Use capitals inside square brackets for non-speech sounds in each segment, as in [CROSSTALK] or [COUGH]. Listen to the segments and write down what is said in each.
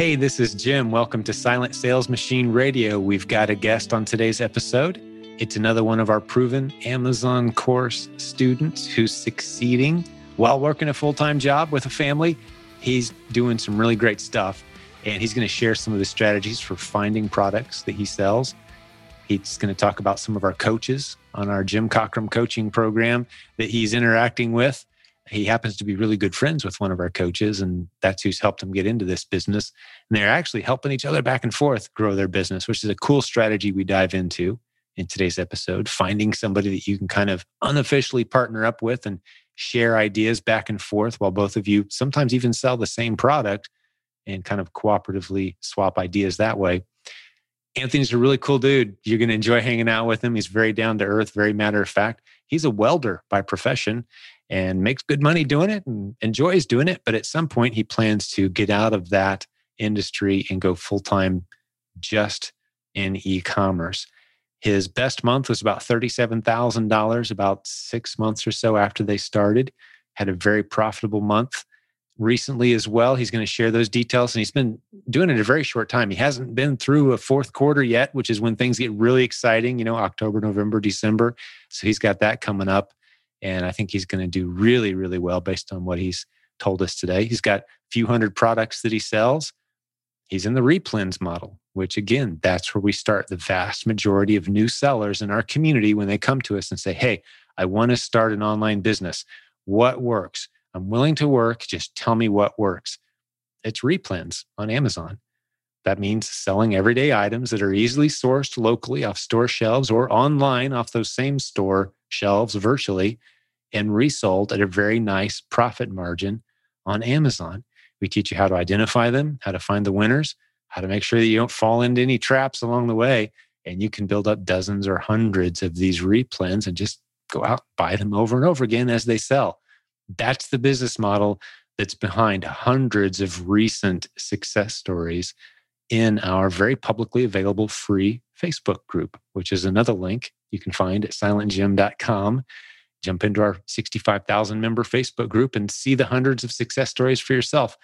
Hey, this is Jim. Welcome to Silent Sales Machine Radio. We've got a guest on today's episode. It's another one of our proven Amazon course students who's succeeding while working a full time job with a family. He's doing some really great stuff, and he's going to share some of the strategies for finding products that he sells. He's going to talk about some of our coaches on our Jim Cockrum coaching program that he's interacting with he happens to be really good friends with one of our coaches, and that's who's helped him get into this business. And they're actually helping each other back and forth grow their business, which is a cool strategy we dive into in today's episode. Finding somebody that you can kind of unofficially partner up with and share ideas back and forth while both of you sometimes even sell the same product and kind of cooperatively swap ideas that way. Anthony's a really cool dude. You're going to enjoy hanging out with him. He's very down to earth, very matter of fact. He's a welder by profession and makes good money doing it and enjoys doing it. But at some point, he plans to get out of that industry and go full time just in e commerce. His best month was about $37,000 about six months or so after they started. Had a very profitable month recently as well. He's going to share those details and he's been doing it a very short time. He hasn't been through a fourth quarter yet, which is when things get really exciting, you know, October, November, December. So he's got that coming up. And I think he's going to do really, really well based on what he's told us today. He's got a few hundred products that he sells. He's in the replens model, which again, that's where we start the vast majority of new sellers in our community when they come to us and say, Hey, I want to start an online business. What works? I'm willing to work. Just tell me what works. It's replens on Amazon. That means selling everyday items that are easily sourced locally off store shelves or online off those same store shelves virtually and resold at a very nice profit margin on Amazon. We teach you how to identify them, how to find the winners, how to make sure that you don't fall into any traps along the way. And you can build up dozens or hundreds of these replens and just go out, buy them over and over again as they sell. That's the business model that's behind hundreds of recent success stories in our very publicly available free Facebook group, which is another link you can find at silentjim.com. Jump into our 65,000 member Facebook group and see the hundreds of success stories for yourself.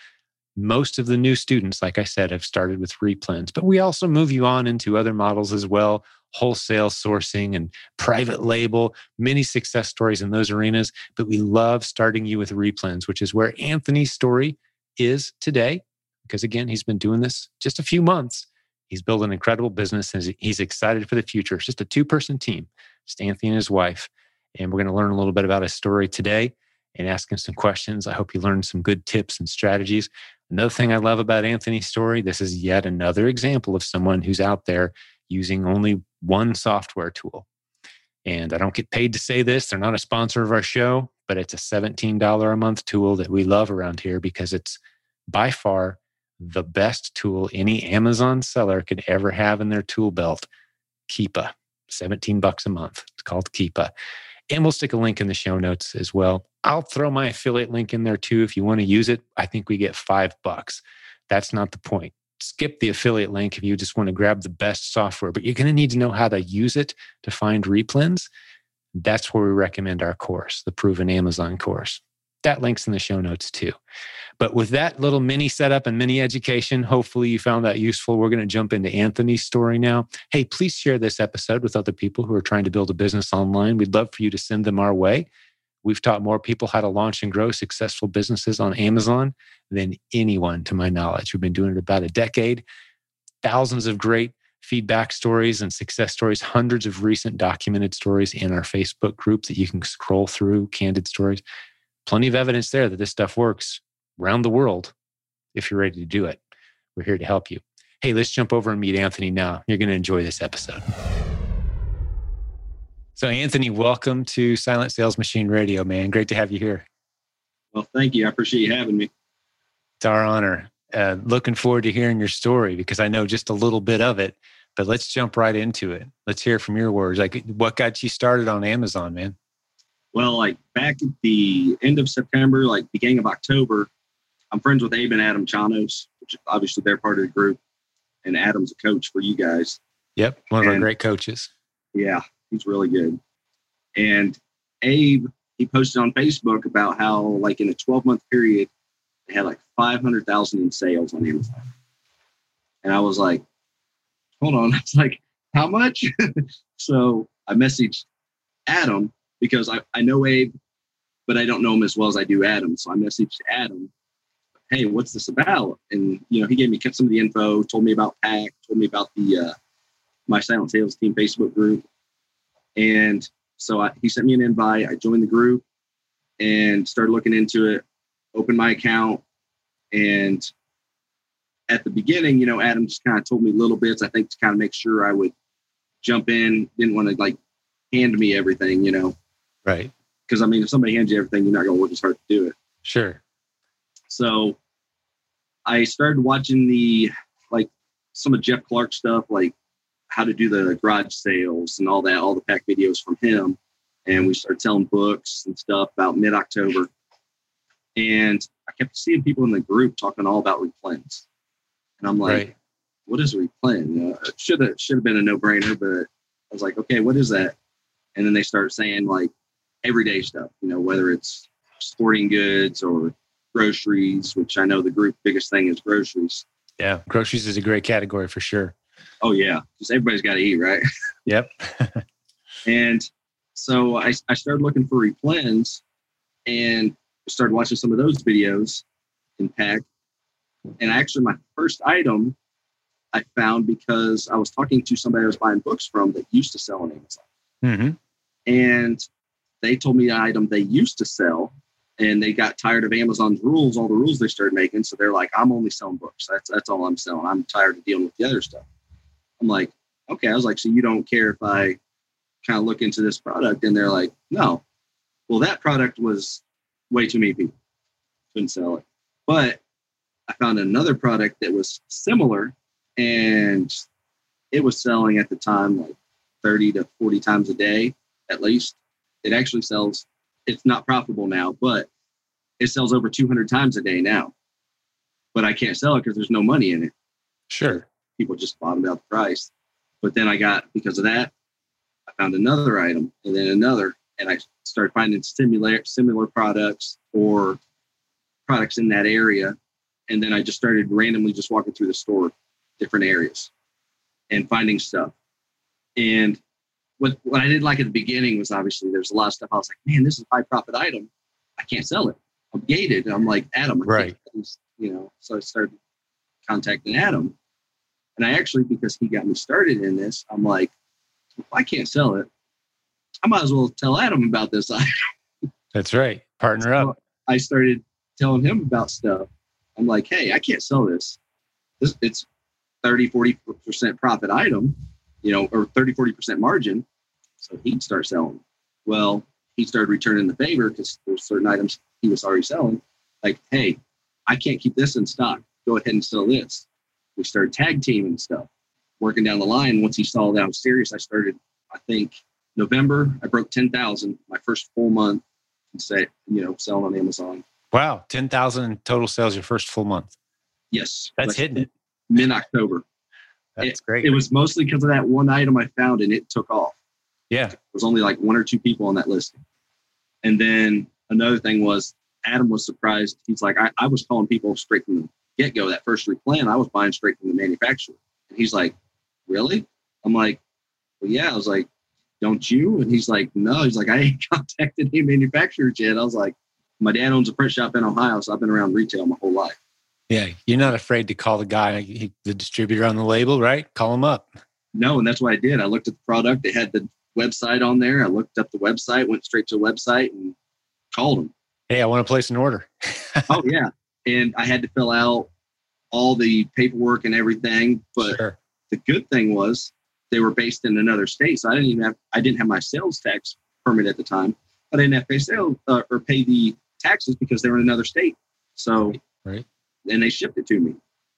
Most of the new students, like I said, have started with replens, but we also move you on into other models as well wholesale sourcing and private label, many success stories in those arenas. But we love starting you with replens, which is where Anthony's story is today. Because again, he's been doing this just a few months. He's built an incredible business and he's excited for the future. It's just a two person team, just Anthony and his wife. And we're going to learn a little bit about his story today and ask him some questions. I hope you learned some good tips and strategies. Another thing I love about Anthony's story this is yet another example of someone who's out there using only one software tool. And I don't get paid to say this, they're not a sponsor of our show, but it's a $17 a month tool that we love around here because it's by far the best tool any Amazon seller could ever have in their tool belt. Keepa, 17 bucks a month. It's called Keepa. And we'll stick a link in the show notes as well. I'll throw my affiliate link in there too if you want to use it. I think we get five bucks. That's not the point. Skip the affiliate link if you just want to grab the best software, but you're going to need to know how to use it to find replens. That's where we recommend our course, the Proven Amazon course. That link's in the show notes too. But with that little mini setup and mini education, hopefully you found that useful. We're going to jump into Anthony's story now. Hey, please share this episode with other people who are trying to build a business online. We'd love for you to send them our way. We've taught more people how to launch and grow successful businesses on Amazon than anyone, to my knowledge. We've been doing it about a decade. Thousands of great feedback stories and success stories, hundreds of recent documented stories in our Facebook group that you can scroll through, candid stories. Plenty of evidence there that this stuff works around the world if you're ready to do it. We're here to help you. Hey, let's jump over and meet Anthony now. You're going to enjoy this episode. So, Anthony, welcome to Silent Sales Machine Radio, man. Great to have you here. Well, thank you. I appreciate you having me. It's our honor. Uh, looking forward to hearing your story because I know just a little bit of it. But let's jump right into it. Let's hear from your words. Like, what got you started on Amazon, man? Well, like back at the end of September, like beginning of October, I'm friends with Abe and Adam Chanos, which obviously they're part of the group, and Adam's a coach for you guys. Yep, one of and, our great coaches. Yeah, he's really good. And Abe, he posted on Facebook about how, like, in a 12 month period, they had like 500,000 in sales on Amazon. And I was like, hold on. [LAUGHS] I was like, how much? [LAUGHS] so I messaged Adam because I, I know Abe, but I don't know him as well as I do Adam. So I messaged Adam, hey, what's this about? And, you know, he gave me some of the info, told me about PAC, told me about the, uh, my silent sales team Facebook group. And so I, he sent me an invite. I joined the group and started looking into it, opened my account. And at the beginning, you know, Adam just kind of told me little bits, I think, to kind of make sure I would jump in. Didn't want to like hand me everything, you know. Right. Because I mean, if somebody hands you everything, you're not going to work as hard to do it. Sure. So I started watching the like some of Jeff Clark stuff, like how to do the garage sales and all that, all the PAC videos from him. And we started selling books and stuff about mid October. And I kept seeing people in the group talking all about replens. And I'm like, right. what is replen? Uh, should have should have been a no brainer, but I was like, okay, what is that? And then they start saying like everyday stuff, you know, whether it's sporting goods or groceries, which I know the group biggest thing is groceries. Yeah, groceries is a great category for sure. Oh yeah, because everybody's got to eat, right? [LAUGHS] Yep. and so I, I started looking for replens and started watching some of those videos in PAC. And actually, my first item I found because I was talking to somebody I was buying books from that used to sell on Amazon. Mm-hmm. And they told me the item they used to sell and they got tired of Amazon's rules, all the rules they started making. So they're like, I'm only selling books. That's that's all I'm selling. I'm tired of dealing with the other stuff. I'm like, okay. I was like, so you don't care if I kind of look into this product? And they're like, no. Well, that product was way too many people. Couldn't sell it. But I found another product that was similar and it was selling at the time like 30 to 40 times a day at least. It actually sells it's not profitable now, but it sells over 200 times a day now. But I can't sell it because there's no money in it. Sure. People just bottomed out the price. But then I got, because of that, I found another item and then another. And I started finding similar, similar products or products in that area. And then I just started randomly just walking through the store, different areas and finding stuff. And what what I didn't like at the beginning was obviously there's a lot of stuff. I was like, man, this is a high profit item. I can't sell it. I'm gated. I'm like Adam. Right. You know, so I started contacting Adam, and I actually because he got me started in this, I'm like, if I can't sell it, I might as well tell Adam about this [LAUGHS] item. That's right. Partner so up. I started telling him about stuff. I'm like, hey, I can't sell this. This it's 30, 40% profit item you know, or 30, 40% margin. So he'd start selling. Well, he started returning the favor because there's certain items he was already selling. Like, hey, I can't keep this in stock. Go ahead and sell this. We started tag teaming stuff, working down the line. Once he saw that I was serious, I started, I think, November. I broke 10,000 my first full month and say, you know, selling on Amazon. Wow. 10,000 total sales your first full month. Yes. That's hitting it. Mid October. That's it, great. It was mostly because of that one item I found and it took off. Yeah. There was only like one or two people on that list. And then another thing was Adam was surprised. He's like, I, I was calling people straight from the get go. That first replen, I was buying straight from the manufacturer. And he's like, Really? I'm like, Well, yeah. I was like, Don't you? And he's like, No. He's like, I ain't [LAUGHS] contacted any manufacturers yet. I was like, My dad owns a print shop in Ohio, so I've been around retail my whole life. Yeah, you're not afraid to call the guy, the distributor on the label, right? Call him up. No, and that's what I did. I looked at the product. They had the website on there. I looked up the website, went straight to the website, and called them. Hey, I want to place an order. [LAUGHS] oh yeah, and I had to fill out all the paperwork and everything. But sure. the good thing was they were based in another state, so I didn't even have I didn't have my sales tax permit at the time. I didn't have to pay sales uh, or pay the taxes because they were in another state. So right and they shipped it to me.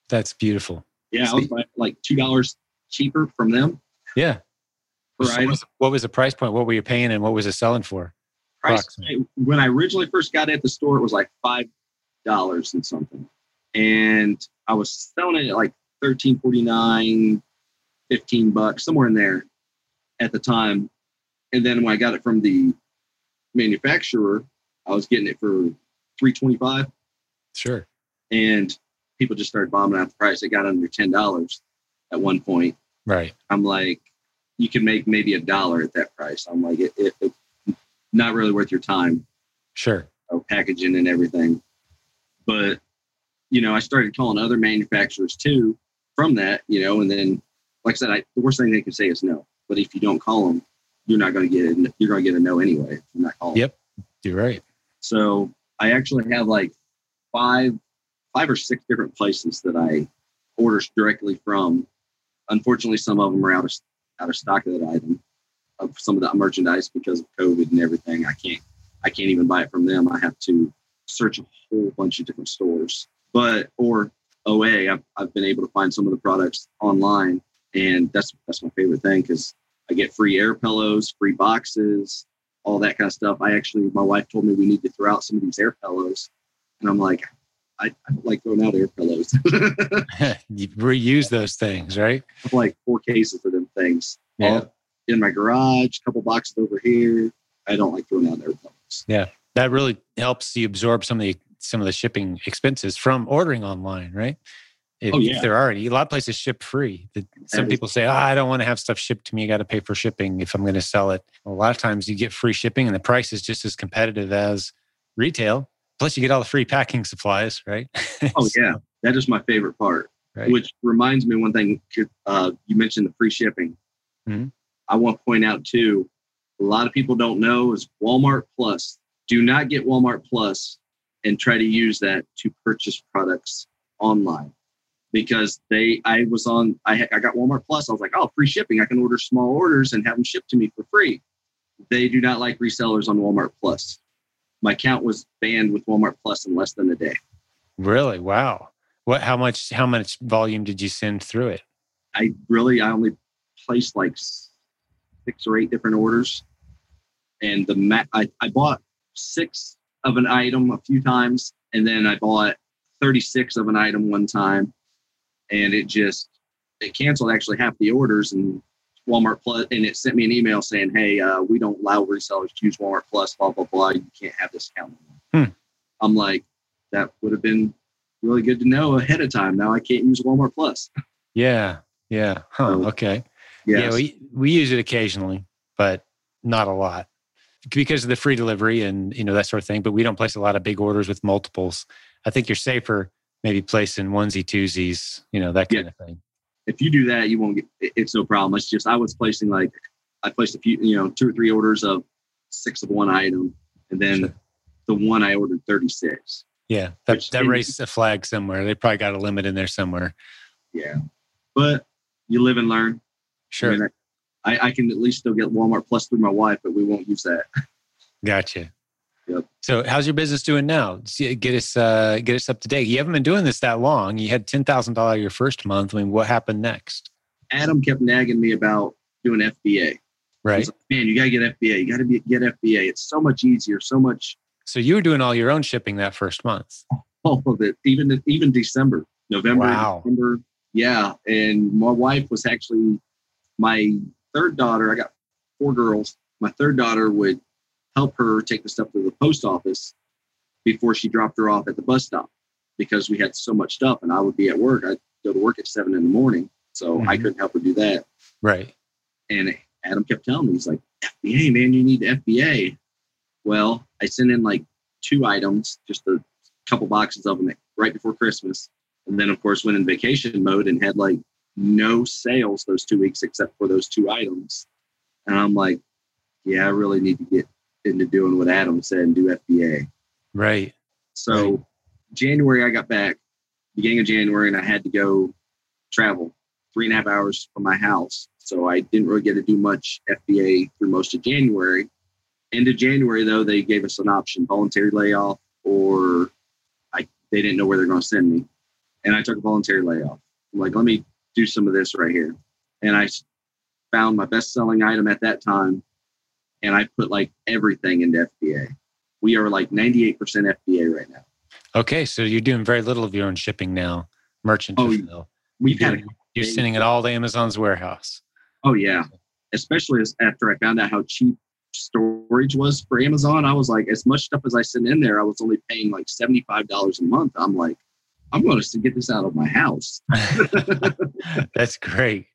That's beautiful. Yeah, I was like two dollars cheaper from them. Yeah. So what, was, what, was, the price point? What were you paying, and what was it selling for? Price, when I originally first got it at the store, it was like five dollars and something, and I was selling it at like thirteen forty nine, fifteen bucks, somewhere in there, at the time. And then when I got it from the manufacturer, I was getting it for three twenty five. Sure. And people just started bombing out the price. It got under ten dollars at one point. Right. I'm like, you can make maybe a dollar at that price. I'm like, it, it, it not really worth your time. Sure. Of packaging and everything. But you know, I started calling other manufacturers too from that, you know, and then like I said, I, the worst thing they can say is no. But if you don't call them, you're not going to get it. You're going to get a no anyway. You're not calling. Yep, you're right. So I actually have like five, five or six different places that I order directly from. Unfortunately, some of them are out of out of stock of that item of some of that merchandise because of COVID and everything. I can't I can't even buy it from them. I have to search a whole bunch of different stores. But or OA, I've, I've been able to find some of the products online, and that's that's my favorite thing because I get free air pillows, free boxes, all that kind of stuff. I actually, my wife told me we need to throw out some of these air pillows, and I'm like, I, I don't like throwing out air pillows. [LAUGHS] [LAUGHS] you reuse those things, right? I have like four cases of them things. Yeah. All in my garage, a couple boxes over here. I don't like throwing out air pillows. Yeah. That really helps you absorb some of the some of the shipping expenses from ordering online, right? If, Oh, yeah. if there are any, a lot of places ship free. Some people say, oh, I don't want to have stuff shipped to me. You got to pay for shipping if I'm going to sell it. a lot of times you get free shipping and the price is just as competitive as retail. Plus, you get all the free packing supplies, right? [LAUGHS] Oh yeah, that is my favorite part. Right. Which reminds me one thing. Uh, you mentioned the free shipping. Mhm. I want to point out too. A lot of people don't know is Walmart Plus. Do not get Walmart Plus and try to use that to purchase products online because they. I was on. I I got Walmart Plus. I was like, oh, free shipping. I can order small orders and have them shipped to me for free. They do not like resellers on Walmart Plus. My account was banned with Walmart Plus in less than a day. Really? Wow. What? How much? How much volume did you send through it? I really I only placed like six or eight different orders, and the ma- I I bought six of an item a few times, and then I bought thirty six of an item one time, and it just it canceled actually half the orders and Walmart Plus, and it sent me an email saying, "Hey, uh, we don't allow resellers to use Walmart Plus. Blah blah blah. You can't have this account." anymore." Hmm. I'm like, that would have been really good to know ahead of time. Now I can't use Walmart Plus. Yeah. Yeah. Huh. So, Okay. Yes. Yeah, we we use it occasionally, but not a lot because of the free delivery and you know that sort of thing. But we don't place a lot of big orders with multiples. I think you're safer maybe placing onesie twosies, you know that Yeah. kind of thing. If you do that, you won't get. It's no problem. It's just I was placing like I placed a few, you know, two or three orders of six of one item, and then Sure. the one I ordered thirty six. Yeah, that Which that raised a flag somewhere. They probably got a limit in there somewhere. Yeah, but you live and learn. Sure, I, mean, I, I can at least still get Walmart Plus through my wife, but we won't use that. [LAUGHS] gotcha. Yep. So, how's your business doing now? Get us uh, get us up to date. You haven't been doing this that long. You had ten thousand dollars your first month. I mean, what happened next? Adam kept nagging me about doing FBA. Right. Like, Man, you gotta get FBA. You gotta be, get FBA. It's so much easier. So much So you were doing all your own shipping that first month. [LAUGHS] all of it, even even December, November, Wow. December. Yeah, and my wife was actually my third daughter. I got four girls. My third daughter would help her take the stuff to the post office before she dropped her off at the bus stop because we had so much stuff, and I would be at work. I'd go to work at seven in the morning, so I Mhm. couldn't help her do that. Right. And Adam kept telling me, he's like, FBA, man, you need FBA. Well, I sent in like two items, just a couple boxes of them right before Christmas. And then, of course, went in vacation mode and had like no sales those two weeks except for those two items. And I'm like, yeah, I really need to get into doing what Adam said and do FBA. Right. So Right. January, I got back beginning of January, and I had to go travel three and a half hours from my house. So I didn't really get to do much FBA through most of January. End of January, though, they gave us an option: voluntary layoff, or I they didn't know where they're going to send me, and I took a voluntary layoff. I'm like, let me do some of this right here, and I found my best-selling item at that time, and I put like everything into FBA. We are like 98% FBA right now. Okay. So you're doing very little of your own shipping now, merchant Oh, fulfill. We've You're, had doing- you're sending it all to Amazon's warehouse. Oh yeah, especially as after I found out how cheap storage was for Amazon. I was like, as much stuff as I sent in there, I was only paying like seventy five dollars a month. I'm like, I'm going to get this out of my house. [LAUGHS] That's great.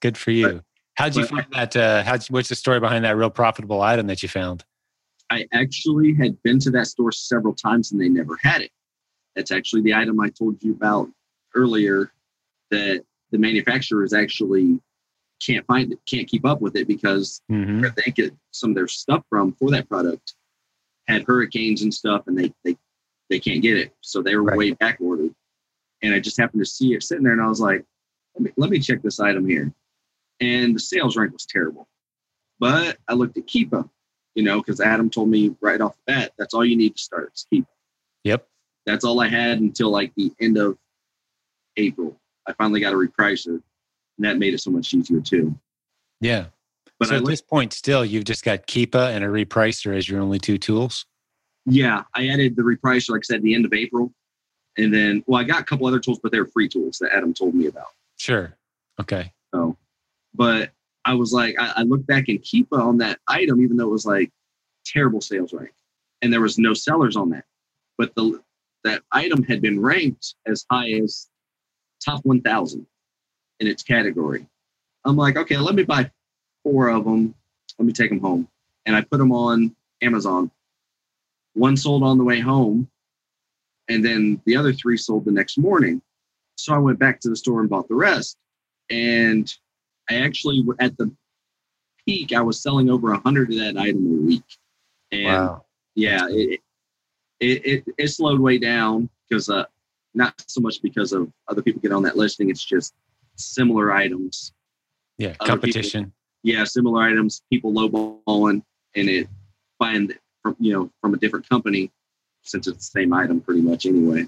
Good for you. How'd you but- find that? Uh, how'd you, what's the story behind that real profitable item that you found? I actually had been to that store several times and they never had it. That's actually the item I told you about earlier that the manufacturers actually can't find it, can't keep up with it because hmm where they get some of their stuff from for that product had hurricanes and stuff and they they, they can't get it. So they were Right. way back ordered. And I just happened to see it sitting there and I was like, let me, let me check this item here. And the sales rank was terrible. But I looked at Keepa, you know, because Adam told me right off the bat, that's all you need to start is Keepa. Yep. That's all I had until like the end of April. I finally got a repricer and that made it so much easier too. Yeah. But so at looked this point, still, you've just got Keepa and a repricer as your only two tools. Yeah, I added the repricer, like I said, at the end of April. And then, well, I got a couple other tools, but they're free tools that Adam told me about. Sure. Okay. So, but I was like, I, I looked back in Keepa on that item, even though it was like terrible sales rank, and there was no sellers on that. But the that item had been ranked as high as top 1,000 in its category. I'm like, okay, let me buy four of them. Let me take them home, and I put them on Amazon. One sold on the way home, and then the other three sold the next morning. So I went back to the store and bought the rest. And I actually, were at the peak, I was selling over a hundred of that item a week. And wow. yeah, it, it, it, it slowed way down because, uh, not so much because of other people get on that listing. It's just similar items. Yeah. people- Competition. Yeah, similar items, people lowballing and it buying from, you know, from a different company since it's the same item pretty much anyway.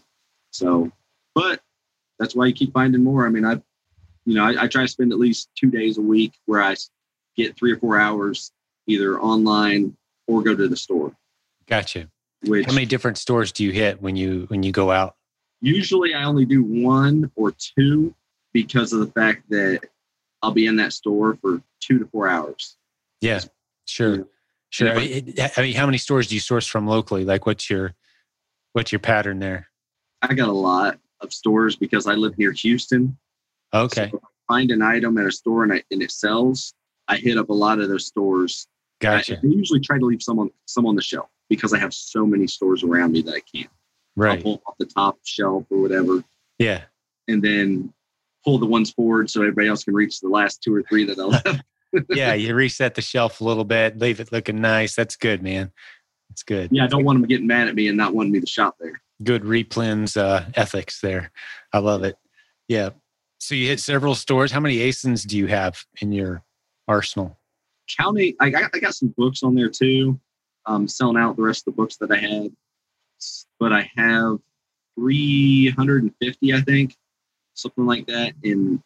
So, but that's why you keep finding more. I mean, I, you know, I, I try to spend at least two days a week where I get three or four hours either online or go to the store. Gotcha. Which How many different stores do you hit when you when you go out? usually I only do one or two because of the fact that I'll be in that store for two to four hours. Yeah. Sure. Yeah. Sure. I mean, I mean, how many stores do you source from locally? Like, what's your what's your pattern there? I got a lot of stores because I live near Houston. Okay. So I find an item at a store and, I, and it sells, I hit up a lot of those stores. I, Gotcha. I usually try to leave some on some on the shelf because I have so many stores around me that I can't. I'll Right. pull off the top shelf or whatever, Yeah. and then pull the ones forward so everybody else can reach the last two or three that I left. [LAUGHS] [LAUGHS] Yeah. You reset the shelf a little bit, leave it looking nice. That's good, man. That's good. yeah, I don't want them getting mad at me and not wanting me to shop there. Good replens uh, ethics there. I love it. Yeah. So you hit several stores. How many ASINs do you have in your arsenal? Counting, I got, I got some books on there too. Um, selling out the rest of the books that I had, but I have 350, I think, something like that. And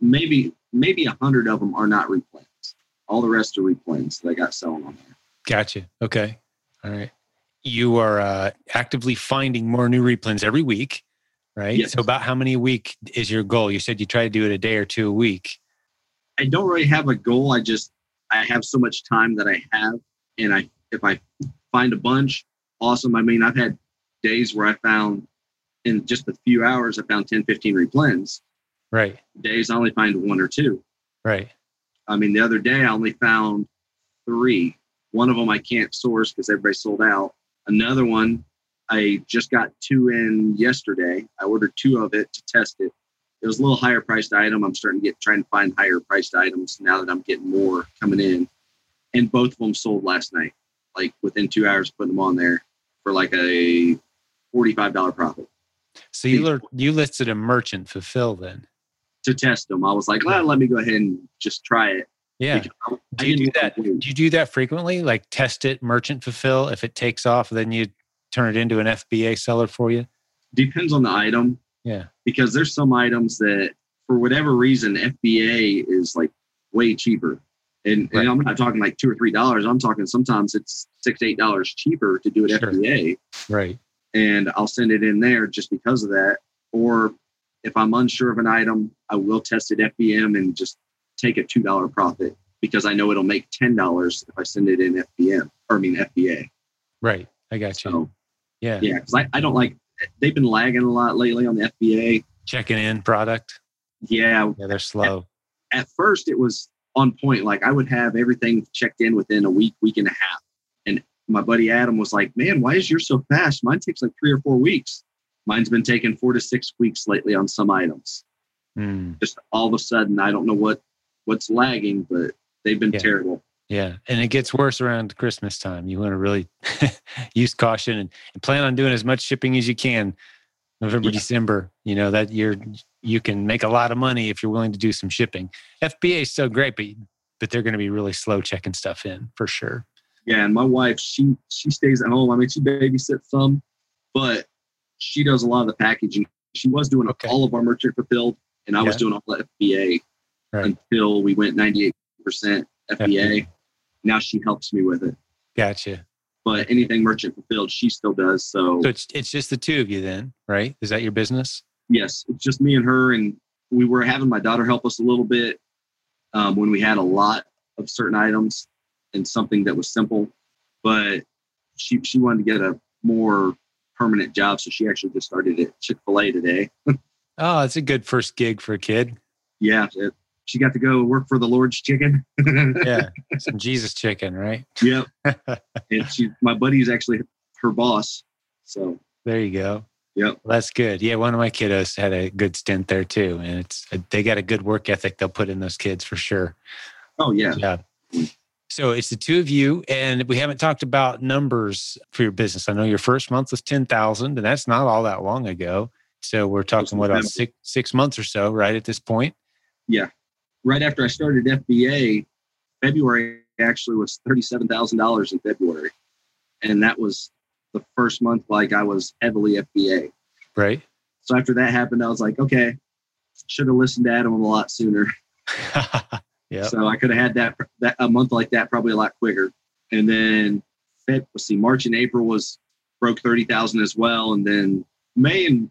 maybe maybe a hundred of them are not replens. All the rest are replens that I got selling on there. Gotcha. Okay. All right. You are uh, actively finding more new replens every week, right? Yes. So about how many a week is your goal? You said you try to do it a day or two a week. I don't really have a goal. I just I have so much time that I have, and I if I find a bunch, awesome. I mean, I've had days where I found in just a few hours, I found 10, 15 replens. Right. Days I only find one or two. Right. I mean, the other day I only found three. One of them I can't source because everybody sold out. Another one I just got two in yesterday. I ordered two of it to test it. It was a little higher priced item. I'm starting to get trying to find higher priced items now that I'm getting more coming in. And both of them sold last night, like within two hours, putting them on there for like a $45 profit So you learned, you listed a merchant fulfill then. to test them. I was like, well, let me go ahead and just try it. Yeah. Because I- I Do you do that? Do you do that frequently? Like test it, merchant fulfill. If it takes off, then you turn it into an FBA seller for you. Depends on the item. Yeah. because there's some items that for whatever reason FBA is like way cheaper. And, Right. and I'm not talking like two or three dollars. I'm talking sometimes it's six to eight dollars cheaper to do it Sure. FBA. Right. And I'll send it in there just because of that. Or if I'm unsure of an item, I will test it FBM and just take a two dollar profit because I know it'll make ten dollars if I send it in FBM or I mean FBA. Right. I got you. So yeah. yeah, because I, I don't like they've been lagging a lot lately on the FBA. Checking in product. Yeah, Yeah, they're slow. at first it was on point. Like I would have everything checked in within a week, week and a half. And my buddy Adam was like, "Man, why is yours so fast? Mine takes like three or four weeks. Mine's been taking four to six weeks lately on some items. Hmm. Just all of a sudden, I don't know what what's lagging, but they've been Yeah. terrible. Yeah, and it gets worse around Christmas time. You want to really [LAUGHS] use caution and, and plan on doing as much shipping as you can. November, Yeah. December, you know that you're you can make a lot of money if you're willing to do some shipping. FBA is so great, but but they're going to be really slow checking stuff in for sure. Yeah, and my wife, she she stays at home. I mean, she babysits some, but she does a lot of the packaging. She was doing Okay. all of our merchant fulfilled, and I was doing all the FBA Right. until we went 98% FBA. Now she helps me with it. Gotcha. But anything merchant fulfilled, she still does. So, So it's it's just the two of you then, right? Is that your business? yes, it's just me and her. And we were having my daughter help us a little bit um, when we had a lot of certain items and something that was simple. But she she wanted to get a more permanent job, so she actually just started at Chick Fil A today. [LAUGHS] Oh, it's a good first gig for a kid. Yeah, it, she got to go work for the Lord's Chicken. [LAUGHS] Yeah, some Jesus chicken, right? yep. [LAUGHS] And she, my buddy's actually her boss. So There you go. Yep. Well, that's good. Yeah, one of my kiddos had a good stint there too, and it's uh, they got a good work ethic. They'll put in those kids for sure. oh yeah. Yeah. So it's the two of you, and we haven't talked about numbers for your business. I know your first month was ten thousand, and that's not all that long ago. So we're talking what about six six months or so, right? At this point, right after I started FBA, February actually was thirty-seven thousand dollars in February, and that was the first month like I was heavily FBA. right? So after that happened, I was like, okay, should have listened to Adam a lot sooner. [LAUGHS] [LAUGHS] yeah. So I could have had that that a month like that probably a lot quicker. And then Feb, let's see, March and April was broke thirty thousand as well, and then May and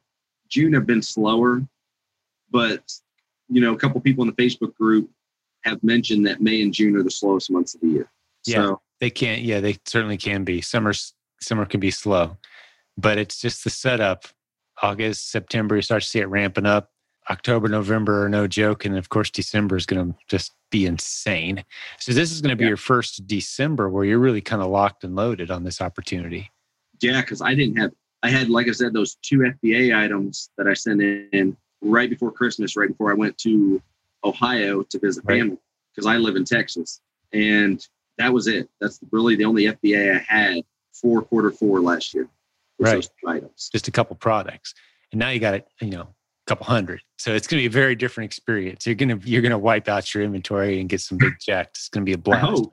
June have been slower, but you know, a couple people in the Facebook group have mentioned that May and June are the slowest months of the year. So They can't. Yeah, they certainly can be. Summer summer can be slow, but it's just the setup. August, September, you start to see it ramping up. October, November are no joke, and of course, December is going to just be insane. So this is going to be Yeah. your first December where you're really kind of locked and loaded on this opportunity. yeah, because I didn't have I had like I said those two FBA items that I sent in right before Christmas, right before I went to Ohio to visit Right. family because I live in Texas, and that was it. That's really the only FBA I had for quarter four last year. Right. Items. Just a couple products, and now you got it. You know, a couple hundred. So it's going to be a very different experience. You're gonna you're gonna wipe out your inventory and get some big [LAUGHS] checks. It's going to be a blast.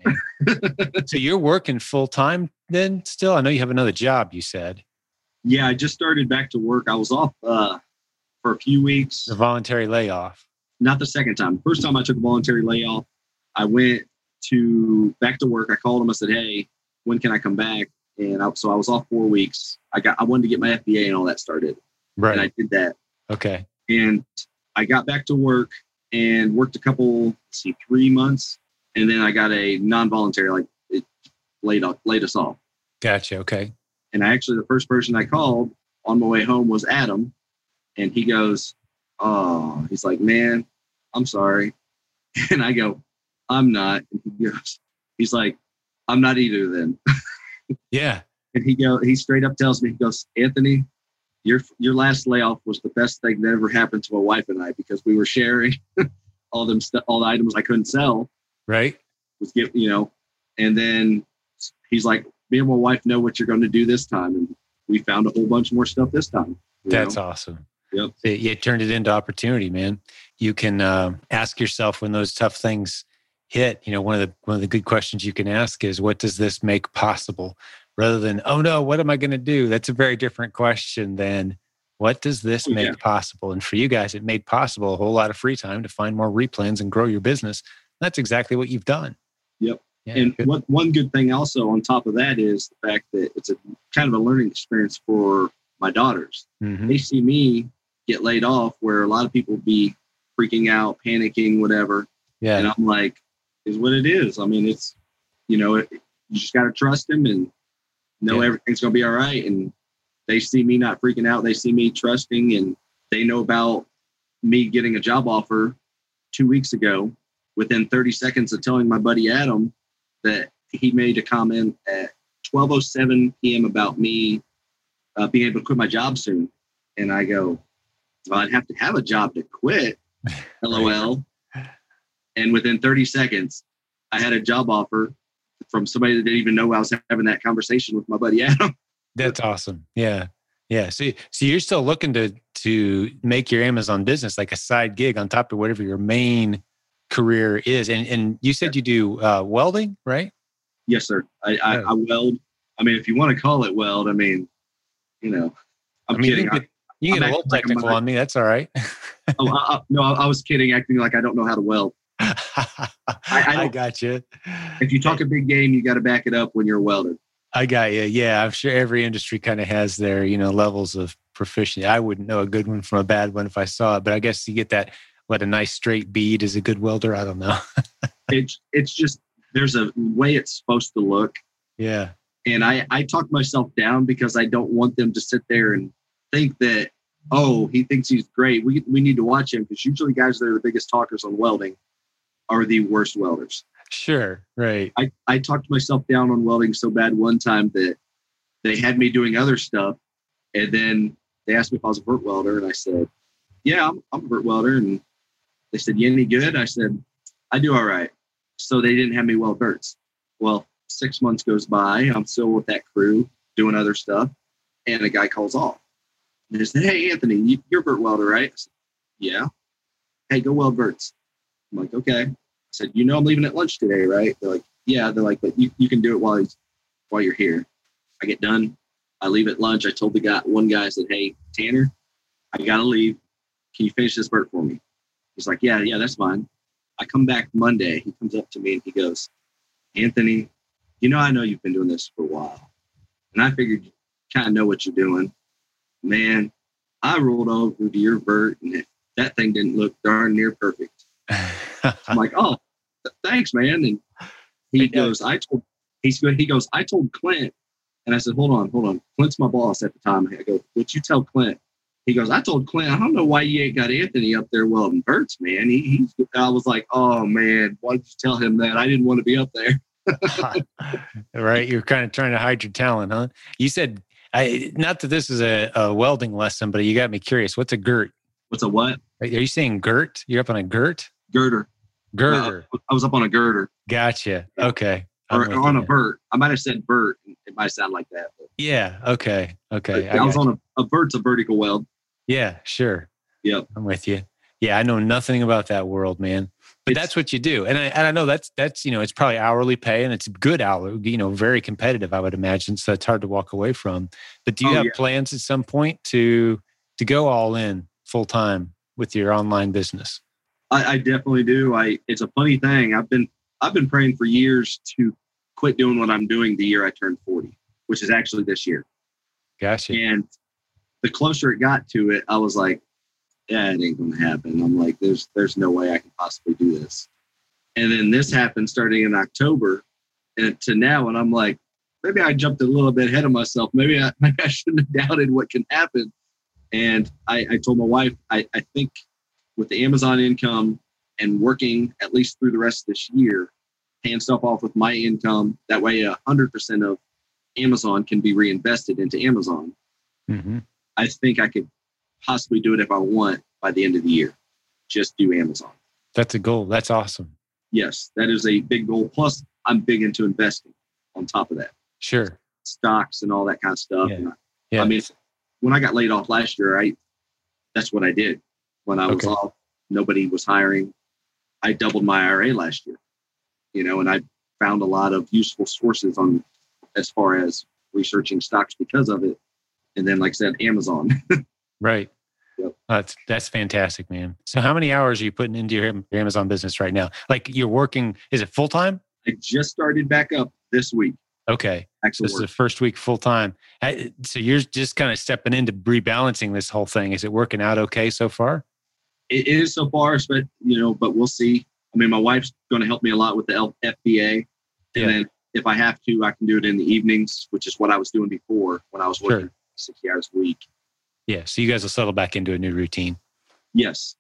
[LAUGHS] so you're working full time then? Still, I know you have another job. You said. Yeah, I just started back to work. I was off uh, for a few weeks. The voluntary layoff. Not the second time. First time I took a voluntary layoff, I went to back to work. I called them. I said, "Hey, when can I come back?" And I, so I was off four weeks. I got I wanted to get my FBA and all that started, Right. and I did that. okay. And I got back to work and worked a couple, let's see, three months, and then I got a non-voluntary, like it laid off, laid us off. Gotcha. Okay. And I actually, the first person I called on my way home was Adam. And he goes, Oh, he's like, Man, I'm sorry. [LAUGHS] And I go, I'm not. And he goes, He's like, I'm not either then. [LAUGHS] Yeah. And he go, he straight up tells me, he goes, Anthony, your your last layoff was the best thing that ever happened to my wife and I because we were sharing [LAUGHS] all them stuff, all the items I couldn't sell Right. was give you know, and then he's like, me and my wife know what you're going to do this time, and we found a whole bunch more stuff this time. That's know? awesome. Yep. It, you turned it into opportunity, man. You can uh, ask yourself when those tough things hit. You know, one of the one of the good questions you can ask is, "What does this make possible?" Rather than, "Oh no, what am I going to do?" That's a very different question than, "What does this make yeah. possible?" And for you guys, it made possible a whole lot of free time to find more replens and grow your business. That's exactly what you've done. Yep. Yeah, and good. what one good thing also on top of that is the fact that it's a kind of a learning experience for my daughters. Mhm. They see me get laid off, where a lot of people be freaking out, panicking, whatever. yeah. And I'm like, is what it is. I mean, it's, you know, it, you just got to trust him and know Yeah. everything's going to be all right. And they see me not freaking out. They see me trusting and they know about me getting a job offer two weeks ago within 30 seconds of telling my buddy Adam that he made a comment at 12:07 p.m. about me uh, being able to quit my job soon, and I go, "Well, I'd have to have a job to quit." [LAUGHS] LOL. and within 30 seconds, I had a job offer from somebody that didn't even know I was having that conversation with my buddy Adam. [LAUGHS] That's awesome. Yeah. Yeah. So, so you're still looking to to make your Amazon business like a side gig on top of whatever your main career is. And and you said you do uh, welding, right? Yes, sir. I, I, I, weld. I mean, if you want to call it weld, I mean, you know, I'm I mean, kidding. You you get a little technical like on me. That's all right. [LAUGHS] oh, I, no, I was kidding, acting like I don't know how to weld. [LAUGHS] I, I, got you. If you talk a big game, you got to back it up when you're a welder. I got you. Yeah, I'm sure every industry kind of has their, you know, levels of proficiency. I wouldn't know a good one from a bad one if I saw it, but I guess you get that. What a nice straight bead is a good welder. I don't know. [LAUGHS] it's it's just there's a way it's supposed to look. Yeah. And I I talk myself down because I don't want them to sit there and think that oh he thinks he's great. We we need to watch him because usually guys that are the biggest talkers on welding are the worst welders. Sure, right. I, I talked myself down on welding so bad one time that they had me doing other stuff. And then they asked me if I was a vert welder. And I said, Yeah, I'm, I'm a vert welder. And they said, You any good? I said, I do all right. So they didn't have me weld verts. Well, six months goes by. I'm still with that crew doing other stuff. And a guy calls off. And they said, Hey, Anthony, you're a vert welder, right? Said, yeah. Hey, go weld verts. I'm like, okay. I said, you know, I'm leaving at lunch today, right? They're like, yeah. They're like, but you, you can do it while he's, while you're here. I get done. I leave at lunch. I told the guy, one guy said, hey, Tanner, I got to leave. Can you finish this work for me? He's like, yeah, yeah, that's fine. I come back Monday. He comes up to me and he goes, Anthony, you know, I know you've been doing this for a while. And I figured you kind of know what you're doing. Man, I rolled over to your vert and that thing didn't look darn near perfect. [LAUGHS] I'm like, oh, thanks, man. And he goes, I told he's good. He goes, I told Clint, and I said, hold on, hold on. Clint's my boss at the time. I go, would you tell Clint? He goes, I told Clint, I don't know why you ain't got Anthony up there welding verts, man. He, he's. I was like, oh man, why did you tell him that? I didn't want to be up there. [LAUGHS] [LAUGHS] right, you're kind of trying to hide your talent, huh? You said, I not that this is a, a welding lesson, but you got me curious. What's a girt? What's a what? Are you saying girt? You're up on a girt? girder. Girder. Uh, I was up on a girder. Gotcha. Okay. Or, or on a vert. I might have said vert. It might sound like that. But. Yeah. Okay. Okay. I, I was you. on a, a vert's a vertical weld. Yeah. Sure. Yep. I'm with you. Yeah. I know nothing about that world, man. But that's what you do. And I, and I know that's, that's, you know, it's probably hourly pay and it's good hourly, you know, very competitive, I would imagine. So it's hard to walk away from. But do you oh, have yeah. plans at some point to, to go all in full time with your online business? I, I definitely do. I it's a funny thing. I've been I've been praying for years to quit doing what I'm doing the year I turned 40, which is actually this year. Gotcha. And the closer it got to it, I was like, yeah, it ain't gonna happen. I'm like, there's there's no way I can possibly do this. And then this happened starting in October and to now, and I'm like, maybe I jumped a little bit ahead of myself. Maybe I [LAUGHS] maybe I shouldn't have doubted what can happen. And I, I told my wife, I, I think with the Amazon income and working at least through the rest of this year, paying stuff off with my income. That way, a hundred percent of Amazon can be reinvested into Amazon. Mm-hmm. I think I could possibly do it if I want by the end of the year. Just do Amazon. That's a goal. That's awesome. Yes, that is a big goal. Plus, I'm big into investing on top of that. Sure. Stocks and all that kind of stuff. Yeah. yeah. I mean, when I got laid off last year, I that's what I did when I was okay. off. Nobody was hiring. I doubled my IRA last year, you know, and I found a lot of useful sources on as far as researching stocks because of it. And then, like I said, Amazon. [LAUGHS] right. Yep. Uh, that's that's fantastic, man. So, how many hours are you putting into your, your Amazon business right now? Like, you're working? Is it full time? I just started back up this week. Okay. Actually, this work. is the first week full time. So you're just kind of stepping into rebalancing this whole thing. Is it working out okay so far? it is so far, but you know, but we'll see. I mean, my wife's going to help me a lot with the FBA, and then if I have to, I can do it in the evenings, which is what I was doing before when I was working. Sure. 60 hours a week. Yeah. So you guys will settle back into a new routine. Yes.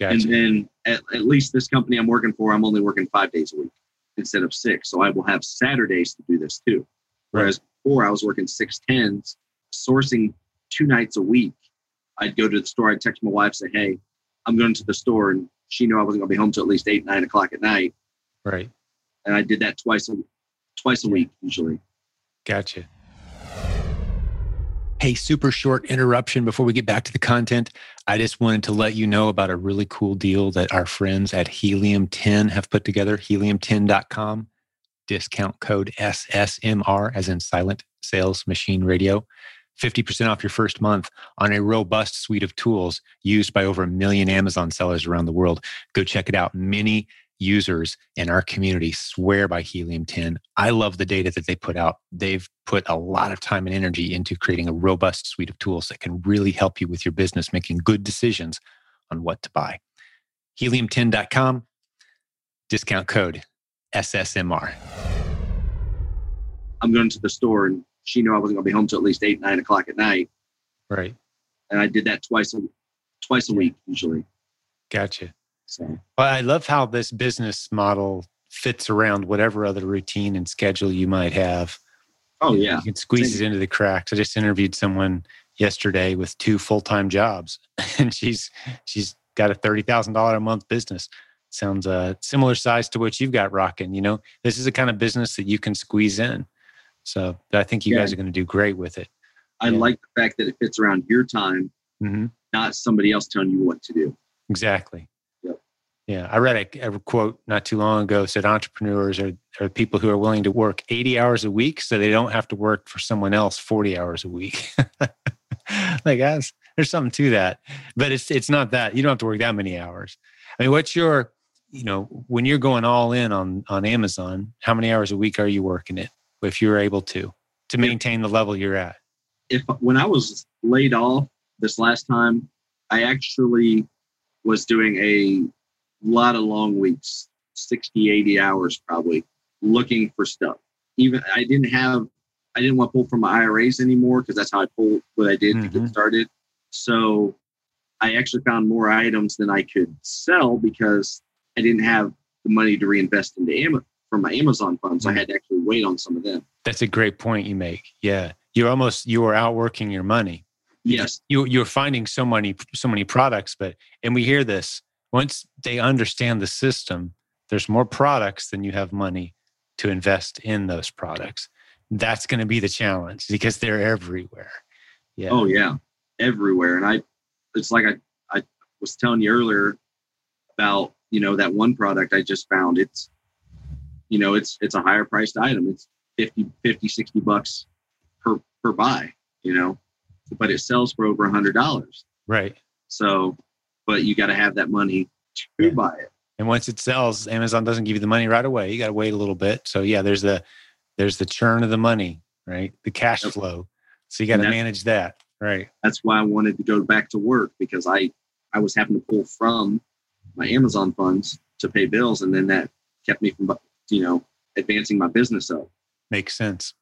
Gotcha. And then at, at least this company I'm working for, I'm only working five days a week instead of six. So I will have Saturdays to do this too. Whereas before I was working six tens, sourcing two nights a week. I'd go to the store, I'd text my wife, say, Hey, I'm going to the store. And she knew I wasn't going to be home till at least eight, nine o'clock at night. right. And I did that twice a twice a week usually. Gotcha. Hey, super short interruption before we get back to the content. I just wanted to let you know about a really cool deal that our friends at Helium 10 have put together, helium10.com, discount code SSMR, as in Silent Sales Machine Radio. 50% off your first month on a robust suite of tools used by over a million Amazon sellers around the world. Go check it out. Many users in our community swear by Helium 10. I love the data that they put out. They've put a lot of time and energy into creating a robust suite of tools that can really help you with your business making good decisions on what to buy. Helium10.com, discount code SSMR. I'm going to the store and she knew I wasn't going to be home till at least eight, nine o'clock at night. Right. And I did that twice a twice a week usually. Gotcha. So Well, I love how this business model fits around whatever other routine and schedule you might have. oh yeah. You can squeeze Same. it into the cracks. I just interviewed someone yesterday with two full-time jobs [LAUGHS] and she's she's got a $30,000 a month business. Sounds uh similar size to what you've got rocking, you know. This is the kind of business that you can squeeze in. So, I think you Yeah. guys are going to do great with it. I Yeah. like the fact that it fits around your time, hmm not somebody else telling you what to do. Exactly. Yeah, I read a, a quote not too long ago said entrepreneurs are, are people who are willing to work 80 hours a week so they don't have to work for someone else 40 hours a week. [LAUGHS] like guys, there's something to that. But it's it's not that. You don't have to work that many hours. I mean, what's your, you know, when you're going all in on on Amazon, how many hours a week are you working it if you're able to to maintain the level you're at? If when I was laid off this last time, I actually was doing a lot of long weeks, 60, 80 hours probably, looking for stuff. Even I didn't have I didn't want to pull from my IRAs anymore because that's how I pulled what I did to Mhm. get started. So I actually found more items than I could sell because I didn't have the money to reinvest into Am- from my Amazon funds. I Mhm. had to actually wait on some of them. That's a great point you make. Yeah. You're almost you are outworking your money. Yes, you you're finding so many so many products but and we hear this once they understand the system there's more products than you have money to invest in those products that's going to be the challenge because they're everywhere yeah Oh yeah, everywhere. And I, it's like I, I was telling you earlier about you know that one product I just found. It's, you know, it's it's a higher priced item. It's 50, 50 60 bucks per per buy. You know, but it sells for over a hundred dollars. right So, but you got to have that money to Yeah. buy it. and once it sells amazon doesn't give you the money right away you got to wait a little bit so yeah there's the there's the churn of the money right the cash Yep. flow so you got to manage that right That's why I wanted to go back to work because I I was having to pull from my Amazon funds to pay bills, and then that kept me from you know advancing my business up. Makes sense.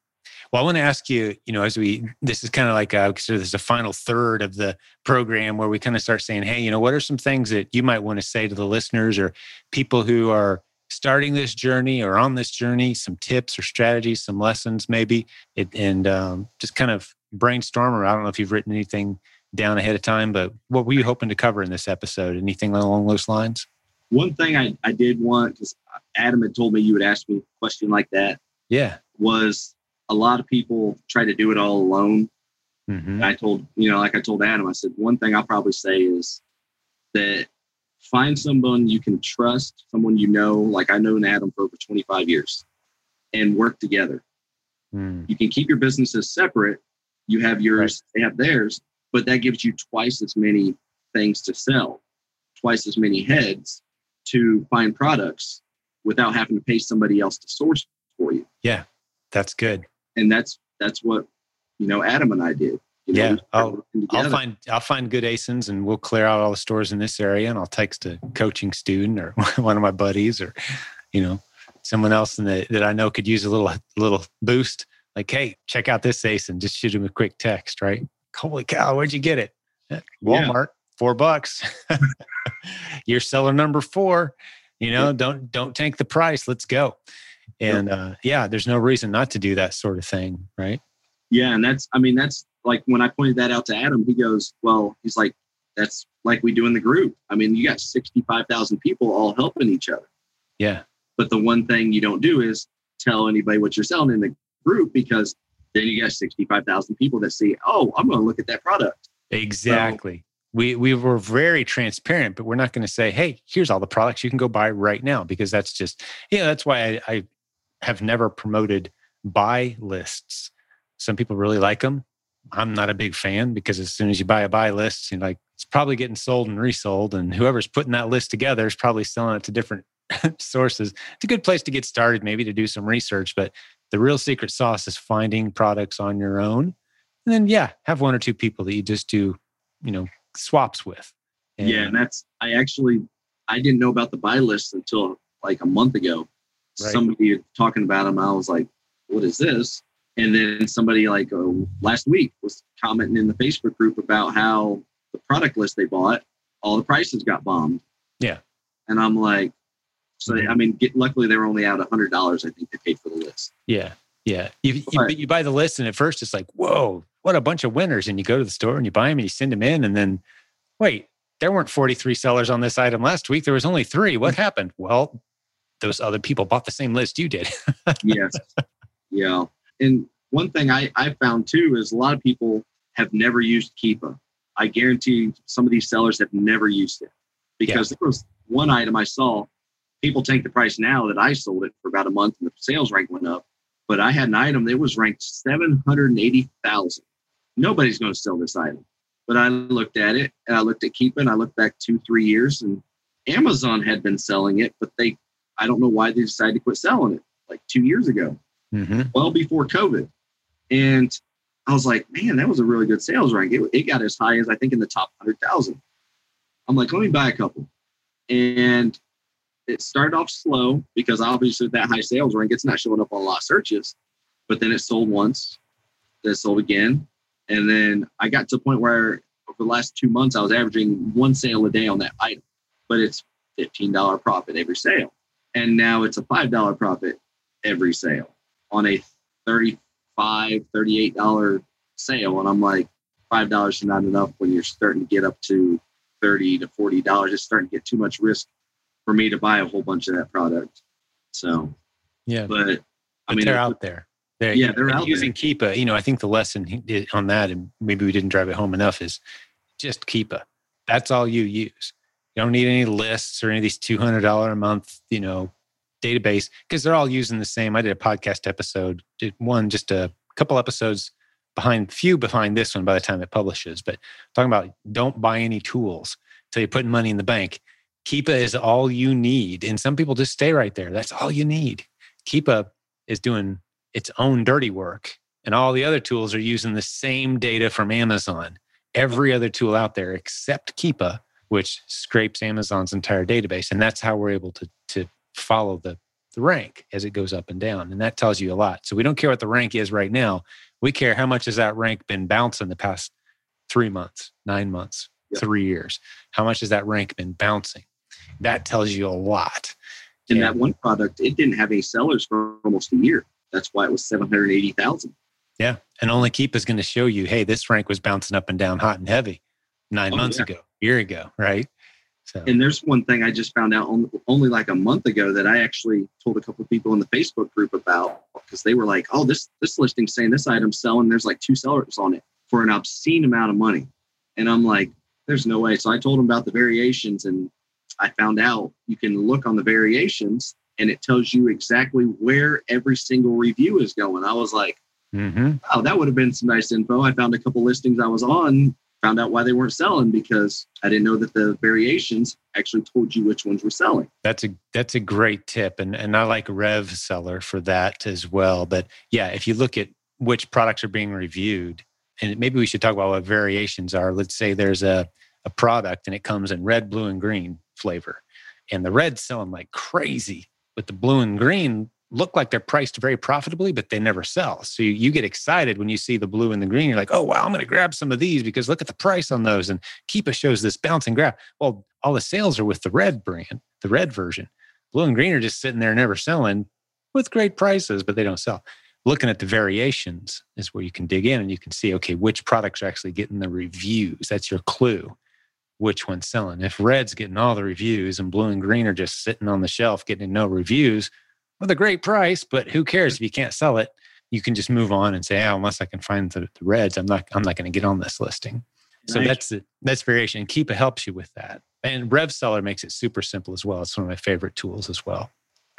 Well, I want to ask you, you know, as we, this is kind of like, I consider this a final third of the program where we kind of start saying, hey, you know, what are some things that you might want to say to the listeners or people who are starting this journey or on this journey, some tips or strategies, some lessons maybe, it, and um, just kind of brainstorm, or I don't know if you've written anything down ahead of time, but what were you hoping to cover in this episode? Anything along those lines? One thing I, I did want, because Adam had told me you would ask me a question like that, Yeah. was a lot of people try to do it all alone. hmm I told, you know, like I told Adam, I said, one thing I'll probably say is that find someone you can trust, someone you know, like I know Adam for over 25 years, and work together. Mm. You can keep your businesses separate. You have yours, they have theirs, but that gives you twice as many things to sell, twice as many heads to find products without having to pay somebody else to source for you. Yeah, that's good. And that's that's what you know Adam and I did. You know, Yeah, I'll- I'll find I'll find good ASINs and we'll clear out all the stores in this area and I'll text a coaching student or [LAUGHS] one of my buddies or you know someone else in the, that I know could use a little little boost. Like, hey, check out this ASIN. Just shoot him a quick text, right? holy cow, where'd you get it? Eh, Walmart, yeah. four bucks. [LAUGHS] You're seller number four. You know, yeah. don't don't tank the price. Let's go. And uh, yeah, there's no reason not to do that sort of thing, right? Yeah, and that's I mean that's like when I pointed that out to Adam, he goes, "Well, he's like that's like we do in the group. I mean, you got 65,000 people all helping each other. Yeah. But the one thing you don't do is tell anybody what you're selling in the group because then you got 65,000 people that see, oh, I'm going to look at that product. Exactly. So, we, we were very transparent, but we're not going to say, hey, here's all the products you can go buy right now because that's just, yeah, that's why I, I have never promoted buy lists. Some people really like them. I'm not a big fan because as soon as you buy a buy list, you're like, it's probably getting sold and resold. And whoever's putting that list together is probably selling it to different [LAUGHS] sources. It's a good place to get started, maybe to do some research. But the real secret sauce is finding products on your own. And then, yeah, have one or two people that you just do, you know, swaps with. And yeah. And that's, I actually, I didn't know about the buy list until like a month ago. Right. Somebody talking about them. I was like, what is this? And then somebody like uh, last week was commenting in the Facebook group about how the product list they bought, all the prices got bombed. Yeah. And I'm like, so I mean, get, luckily they were only out a hundred dollars. I think they paid for the list. Yeah, yeah. You, you, you buy the list, and at first it's like, whoa, what a bunch of winners! And you go to the store and you buy them, and you send them in, and then, wait, there weren't forty three sellers on this item last week. There was only three. What happened? Well, those other people bought the same list you did. [LAUGHS] yes. Yeah. And one thing I, I found too is a lot of people have never used Keepa. I guarantee some of these sellers have never used it because yeah. there was one item I saw. People take the price now that I sold it for about a month and the sales rank went up. But I had an item that was ranked 780,000. Nobody's going to sell this item. But I looked at it and I looked at Keepa and I looked back two, three years and Amazon had been selling it, but they, I don't know why they decided to quit selling it like two years ago, mm-hmm. well before COVID. And I was like, man, that was a really good sales rank. It, it got as high as I think in the top 100,000. I'm like, let me buy a couple. And it started off slow because obviously that high sales rank, it's not showing up on a lot of searches. But then it sold once, then it sold again. And then I got to the point where over the last two months, I was averaging one sale a day on that item, but it's $15 profit every sale. And now it's a $5 profit every sale on a 30 five, thirty-eight dollar sale, and I'm like, five dollars is not enough when you're starting to get up to thirty to forty dollars. It's starting to get too much risk for me to buy a whole bunch of that product. So, yeah, but I mean, they're out there. They're, yeah, they're out using there. Keepa. You know, I think the lesson on that, and maybe we didn't drive it home enough, is just Keepa. That's all you use. You don't need any lists or any of these two hundred dollar a month, you know, database because they're all using the same. I did a podcast episode, did one just a couple episodes behind, few behind this one by the time it publishes. But talking about don't buy any tools until you're putting money in the bank. Keepa is all you need, and some people just stay right there. That's all you need. Keepa is doing its own dirty work, and all the other tools are using the same data from Amazon. Every other tool out there except Keepa, which scrapes Amazon's entire database, and that's how we're able to to follow the, the rank as it goes up and down. And that tells you a lot. So we don't care what the rank is right now. We care how much has that rank been bouncing the past three months, nine months, yep. three years. How much has that rank been bouncing? That tells you a lot. In that one product, it didn't have any sellers for almost a year. That's why it was 780,000. Yeah. And only Keepa is going to show you, hey, this rank was bouncing up and down hot and heavy nine oh, months yeah. ago, year ago, right? So. And there's one thing I just found out only like a month ago that I actually told a couple of people in the Facebook group about because they were like, "Oh, this this listing saying this item's selling. There's like two sellers on it for an obscene amount of money," and I'm like, "There's no way." So I told them about the variations, and I found out you can look on the variations, and it tells you exactly where every single review is going. I was like, mm-hmm. "Oh, that would have been some nice info." I found a couple listings I was on found out why they weren't selling because I didn't know that the variations actually told you which ones were selling. That's a that's a great tip, and and I like Rev Seller for that as well. But yeah, if you look at which products are being reviewed, and maybe we should talk about what variations are. Let's say there's a a product and it comes in red, blue, and green flavor, and the red's selling like crazy, but the blue and green look like they're priced very profitably, but they never sell. So you, you get excited when you see the blue and the green. You're like, oh, wow, I'm going to grab some of these because look at the price on those. And Keepa shows this bounce and grab. Well, all the sales are with the red brand, the red version. Blue and green are just sitting there never selling with great prices, but they don't sell. Looking at the variations is where you can dig in and you can see, okay, which products are actually getting the reviews. That's your clue which one's selling. If red's getting all the reviews and blue and green are just sitting on the shelf getting no reviews, with a great price, but who cares if you can't sell it? You can just move on and say, oh, unless I can find the, the reds, I'm not I'm not going to get on this listing. So nice. that's that's variation. And Keepa helps you with that. And Rev Seller makes it super simple as well. It's one of my favorite tools as well.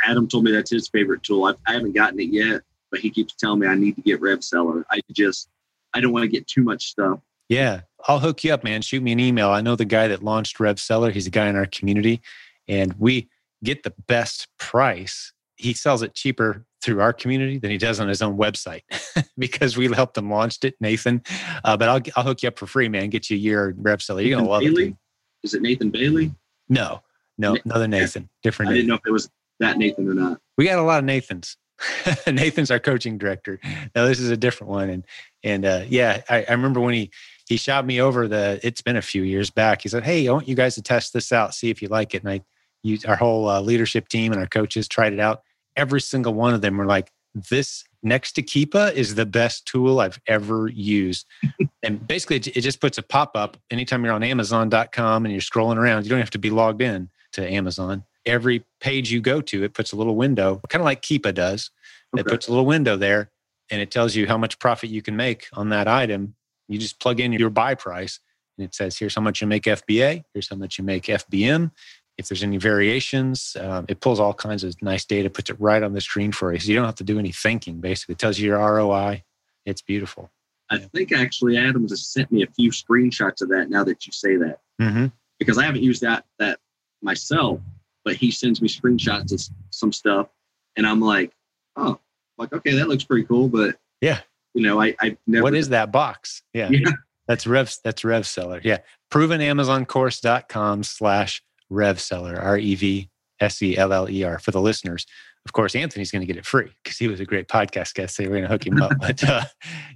Adam told me that's his favorite tool. I, I haven't gotten it yet, but he keeps telling me I need to get Rev Seller. I just I don't want to get too much stuff. Yeah, I'll hook you up, man. Shoot me an email. I know the guy that launched Rev Seller. He's a guy in our community, and we get the best price he sells it cheaper through our community than he does on his own website [LAUGHS] because we helped him launch it, Nathan. Uh, but I'll I'll hook you up for free, man. Get you a year Rev Seller. You're gonna love Bailey? it. Is it Nathan Bailey? No, no, another Nathan. Different. I Nathan. didn't know if it was that Nathan or not. We got a lot of Nathans. [LAUGHS] Nathan's our coaching director. Now this is a different one, and and uh, yeah, I, I remember when he he shot me over the. It's been a few years back. He said, "Hey, I want you guys to test this out, see if you like it." And I, you, our whole uh, leadership team and our coaches tried it out every single one of them were like, this next to Keepa is the best tool I've ever used. [LAUGHS] and basically, it just puts a pop up anytime you're on Amazon.com and you're scrolling around. You don't have to be logged in to Amazon. Every page you go to, it puts a little window, kind of like Keepa does. Okay. It puts a little window there and it tells you how much profit you can make on that item. You just plug in your buy price and it says, here's how much you make FBA, here's how much you make FBM, if there's any variations, um, it pulls all kinds of nice data, puts it right on the screen for you. So you don't have to do any thinking, basically. It tells you your ROI. It's beautiful. I think actually Adams has sent me a few screenshots of that now that you say that. Mm-hmm. Because I haven't used that that myself, but he sends me screenshots of some stuff. And I'm like, oh, like, okay, that looks pretty cool. But yeah, you know, I, I never. What is that box? Yeah. yeah. That's Rev, that's Rev Seller. Yeah. ProvenAmazonCourse.com slash Rev Seller, R E V S E L L E R for the listeners. Of course, Anthony's going to get it free because he was a great podcast guest. So we're going to hook him up. [LAUGHS] But uh,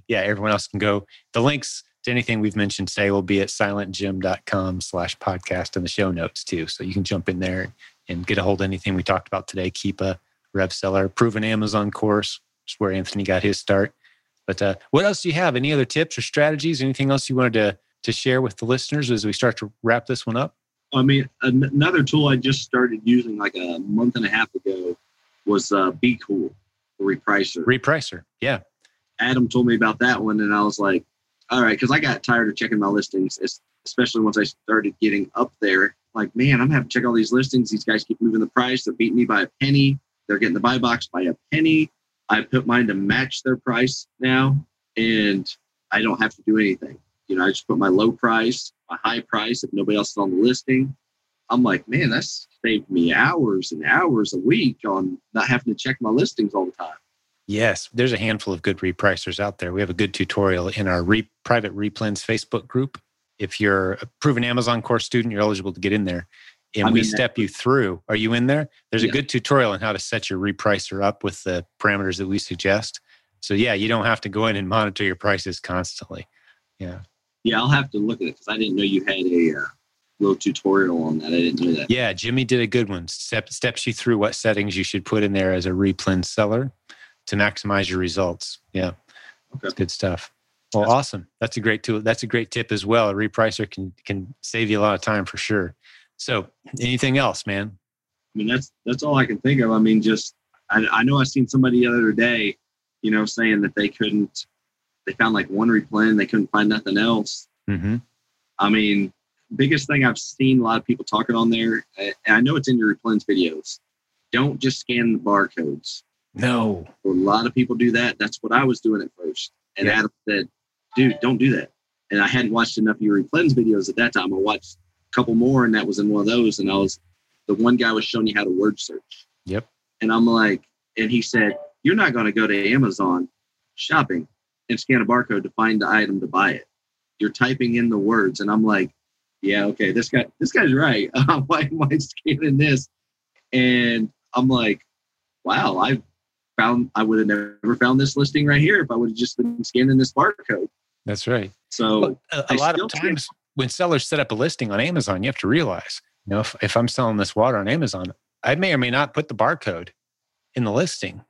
yeah, everyone else can go. The links to anything we've mentioned today will be at silentjim.com slash podcast in the show notes too. So you can jump in there and get a hold of anything we talked about today. Keepa, Rev Seller, proven Amazon course, which is where Anthony got his start. But uh, what else do you have? Any other tips or strategies? Anything else you wanted to to share with the listeners as we start to wrap this one up? I mean, another tool I just started using like a month and a half ago was uh, BQool, repricer. Repricer, yeah. Adam told me about that one, and I was like, all right, because I got tired of checking my listings, especially once I started getting up there. Like, man, I'm having to check all these listings. These guys keep moving the price. They're beating me by a penny. They're getting the buy box by a penny. I put mine to match their price now, and I don't have to do anything. You know, I just put my low price my high price if nobody else is on the listing. I'm like, man, that's saved me hours and hours a week on not having to check my listings all the time. Yes, there's a handful of good repricers out there. We have a good tutorial in our re- private replens Facebook group. If you're a proven Amazon course student, you're eligible to get in there. And I'm we step you through. Are you in there? There's yeah. a good tutorial on how to set your repricer up with the parameters that we suggest. So, yeah, you don't have to go in and monitor your prices constantly. Yeah. Yeah, I'll have to look at it because I didn't know you had a uh, little tutorial on that. I didn't know that. Yeah, Jimmy did a good one. Step, steps you through what settings you should put in there as a replen seller to maximize your results. Yeah, okay. that's good stuff. Well, that's awesome. That's a great tool. That's a great tip as well. A repricer can can save you a lot of time for sure. So, anything else, man? I mean, that's that's all I can think of. I mean, just I, I know I seen somebody the other day, you know, saying that they couldn't they found like one replen. They couldn't find nothing else. Mm-hmm. I mean, biggest thing I've seen a lot of people talking on there, and I know it's in your replens videos. Don't just scan the barcodes. No. A lot of people do that. That's what I was doing at first. And yeah. Adam said, dude, don't do that. And I hadn't watched enough of your videos at that time. I watched a couple more, and that was in one of those. And I was, the one guy was showing you how to word search. Yep. And I'm like, and he said, you're not going to go to Amazon shopping and scan a barcode to find the item to buy it. You're typing in the words, and I'm like, yeah, okay, this guy, this guy's right. [LAUGHS] Uh, why am I scanning this? And I'm like, wow, I found I would have never found this listing right here if I would have just been scanning this barcode. That's right. So Well, a, a I lot of think- times when sellers set up a listing on Amazon, you have to realize, you know, if, if I'm selling this water on Amazon, I may or may not put the barcode in the listing.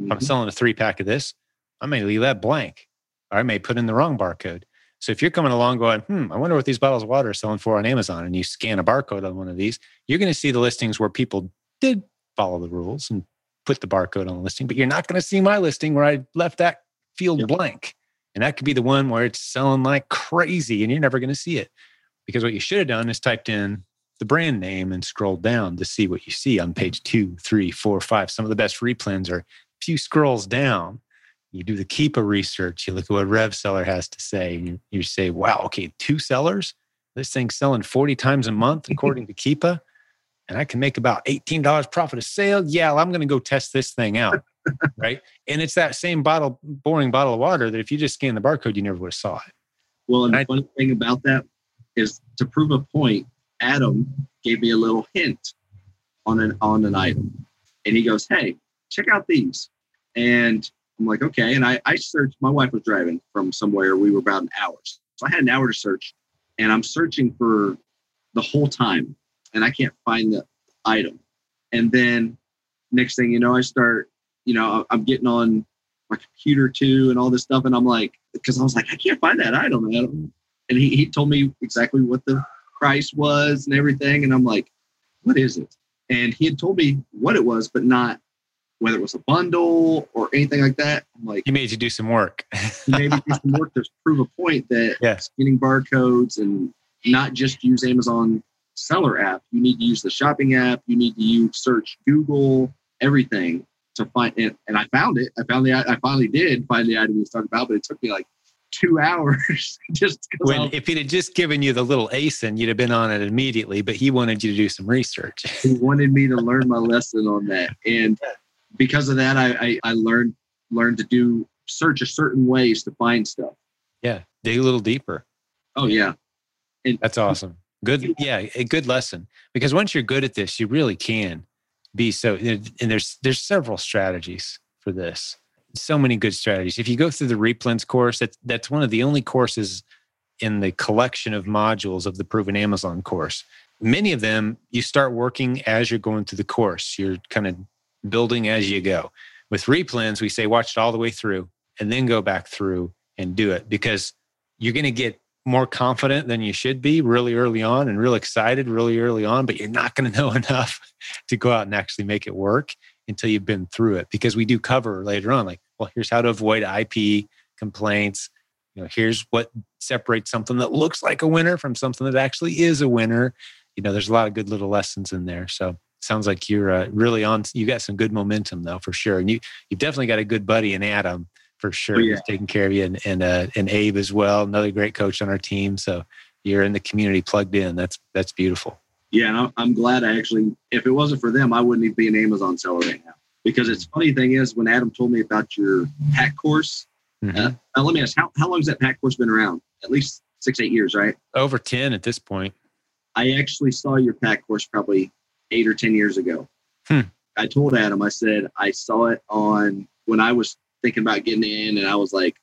If I'm selling a three pack of this, I may leave that blank or I may put in the wrong barcode. So if you're coming along going, hmm, I wonder what these bottles of water are selling for on Amazon, and you scan a barcode on one of these, you're going to see the listings where people did follow the rules and put the barcode on the listing, but you're not going to see my listing where I left that field Yep. blank. And that could be the one where it's selling like crazy and you're never going to see it. Because what you should have done is typed in the brand name and scrolled down to see what you see on page two, three, four, five. Some of the best replens are a few scrolls down. You do the Keepa research, you look at what Rev Seller has to say, and you, say, wow, okay, two sellers? This thing's selling 40 times a month [LAUGHS] according to Keepa, and I can make about $18 profit a sale. Yeah, well, I'm going to go test this thing out. [LAUGHS] right. And it's that same bottle, boring bottle of water that if you just scan the barcode, you never would have saw it. Well, and I- the funny thing about that is to prove a point, Adam gave me a little hint on an on an item. And he goes, Hey, check out these. And I'm like, okay. And I, I searched, my wife was driving from somewhere. We were about an hour. So I had an hour to search. And I'm searching for the whole time. And I can't find the item. And then next thing you know, I start, you know, I'm getting on my computer too and all this stuff. And I'm like, because I was like, I can't find that item. And he, he told me exactly what the price was and everything. And I'm like, what is it? And he had told me what it was, but not whether it was a bundle or anything like that. I'm like, He made you do some work. [LAUGHS] maybe do some work to prove a point that Yeah. scanning barcodes and not just use Amazon seller app. You need to use the shopping app. You need to use search Google, everything to find it. And I found it. I found the. I finally did find the item he was talking about, but it took me like two [LAUGHS] hours just when if he'd have just given you the little ASIN, you'd have been on it immediately, but he wanted you to do some research. he wanted me to learn my lesson on that, and [LAUGHS] because of that, I I, I learned learned to do search a certain ways to find stuff. yeah. Dig a little deeper. Oh yeah, That's awesome. Good. Yeah. A good lesson because once you're good at this, you really can be so, and there's, there's several strategies for this. So many good strategies. If you go through the replens course, that's, that's one of the only courses in the collection of modules of the proven Amazon course. Many of them you start working as you're going through the course. You're kind of building as you go. With replens, we say watch it all the way through and then go back through and do it because you're going to get more confident than you should be really early on and real excited really early on, but you're not going [LAUGHS] to know enough to go out and actually make it work until you've been through it. Because we do cover later on, like, well, here's how to avoid IP complaints. You know, here's what separates something that looks like a winner from something that actually is a winner. You know, there's a lot of good little lessons in there. So sounds like you're uh, really on. You got some good momentum though, for sure. And you you've definitely got a good buddy in Adam for sure. Oh, yeah. He's taking care of you, and and, uh, and Abe as well, another great coach on our team. So you're in the community plugged in. That's that's beautiful. Yeah, and I'm- glad I actually, if it wasn't for them, I wouldn't even be an Amazon seller right now. Because it's funny thing is, when Adam told me about your PAC course, Mhm. uh, let me ask, how, how long has that PAC course been around? At least six, eight years, right? Over ten at this point. I actually saw your PAC course probably eight or 10 years ago. Hmm. I told Adam, I said, I saw it on when I was thinking about getting in, and I was like,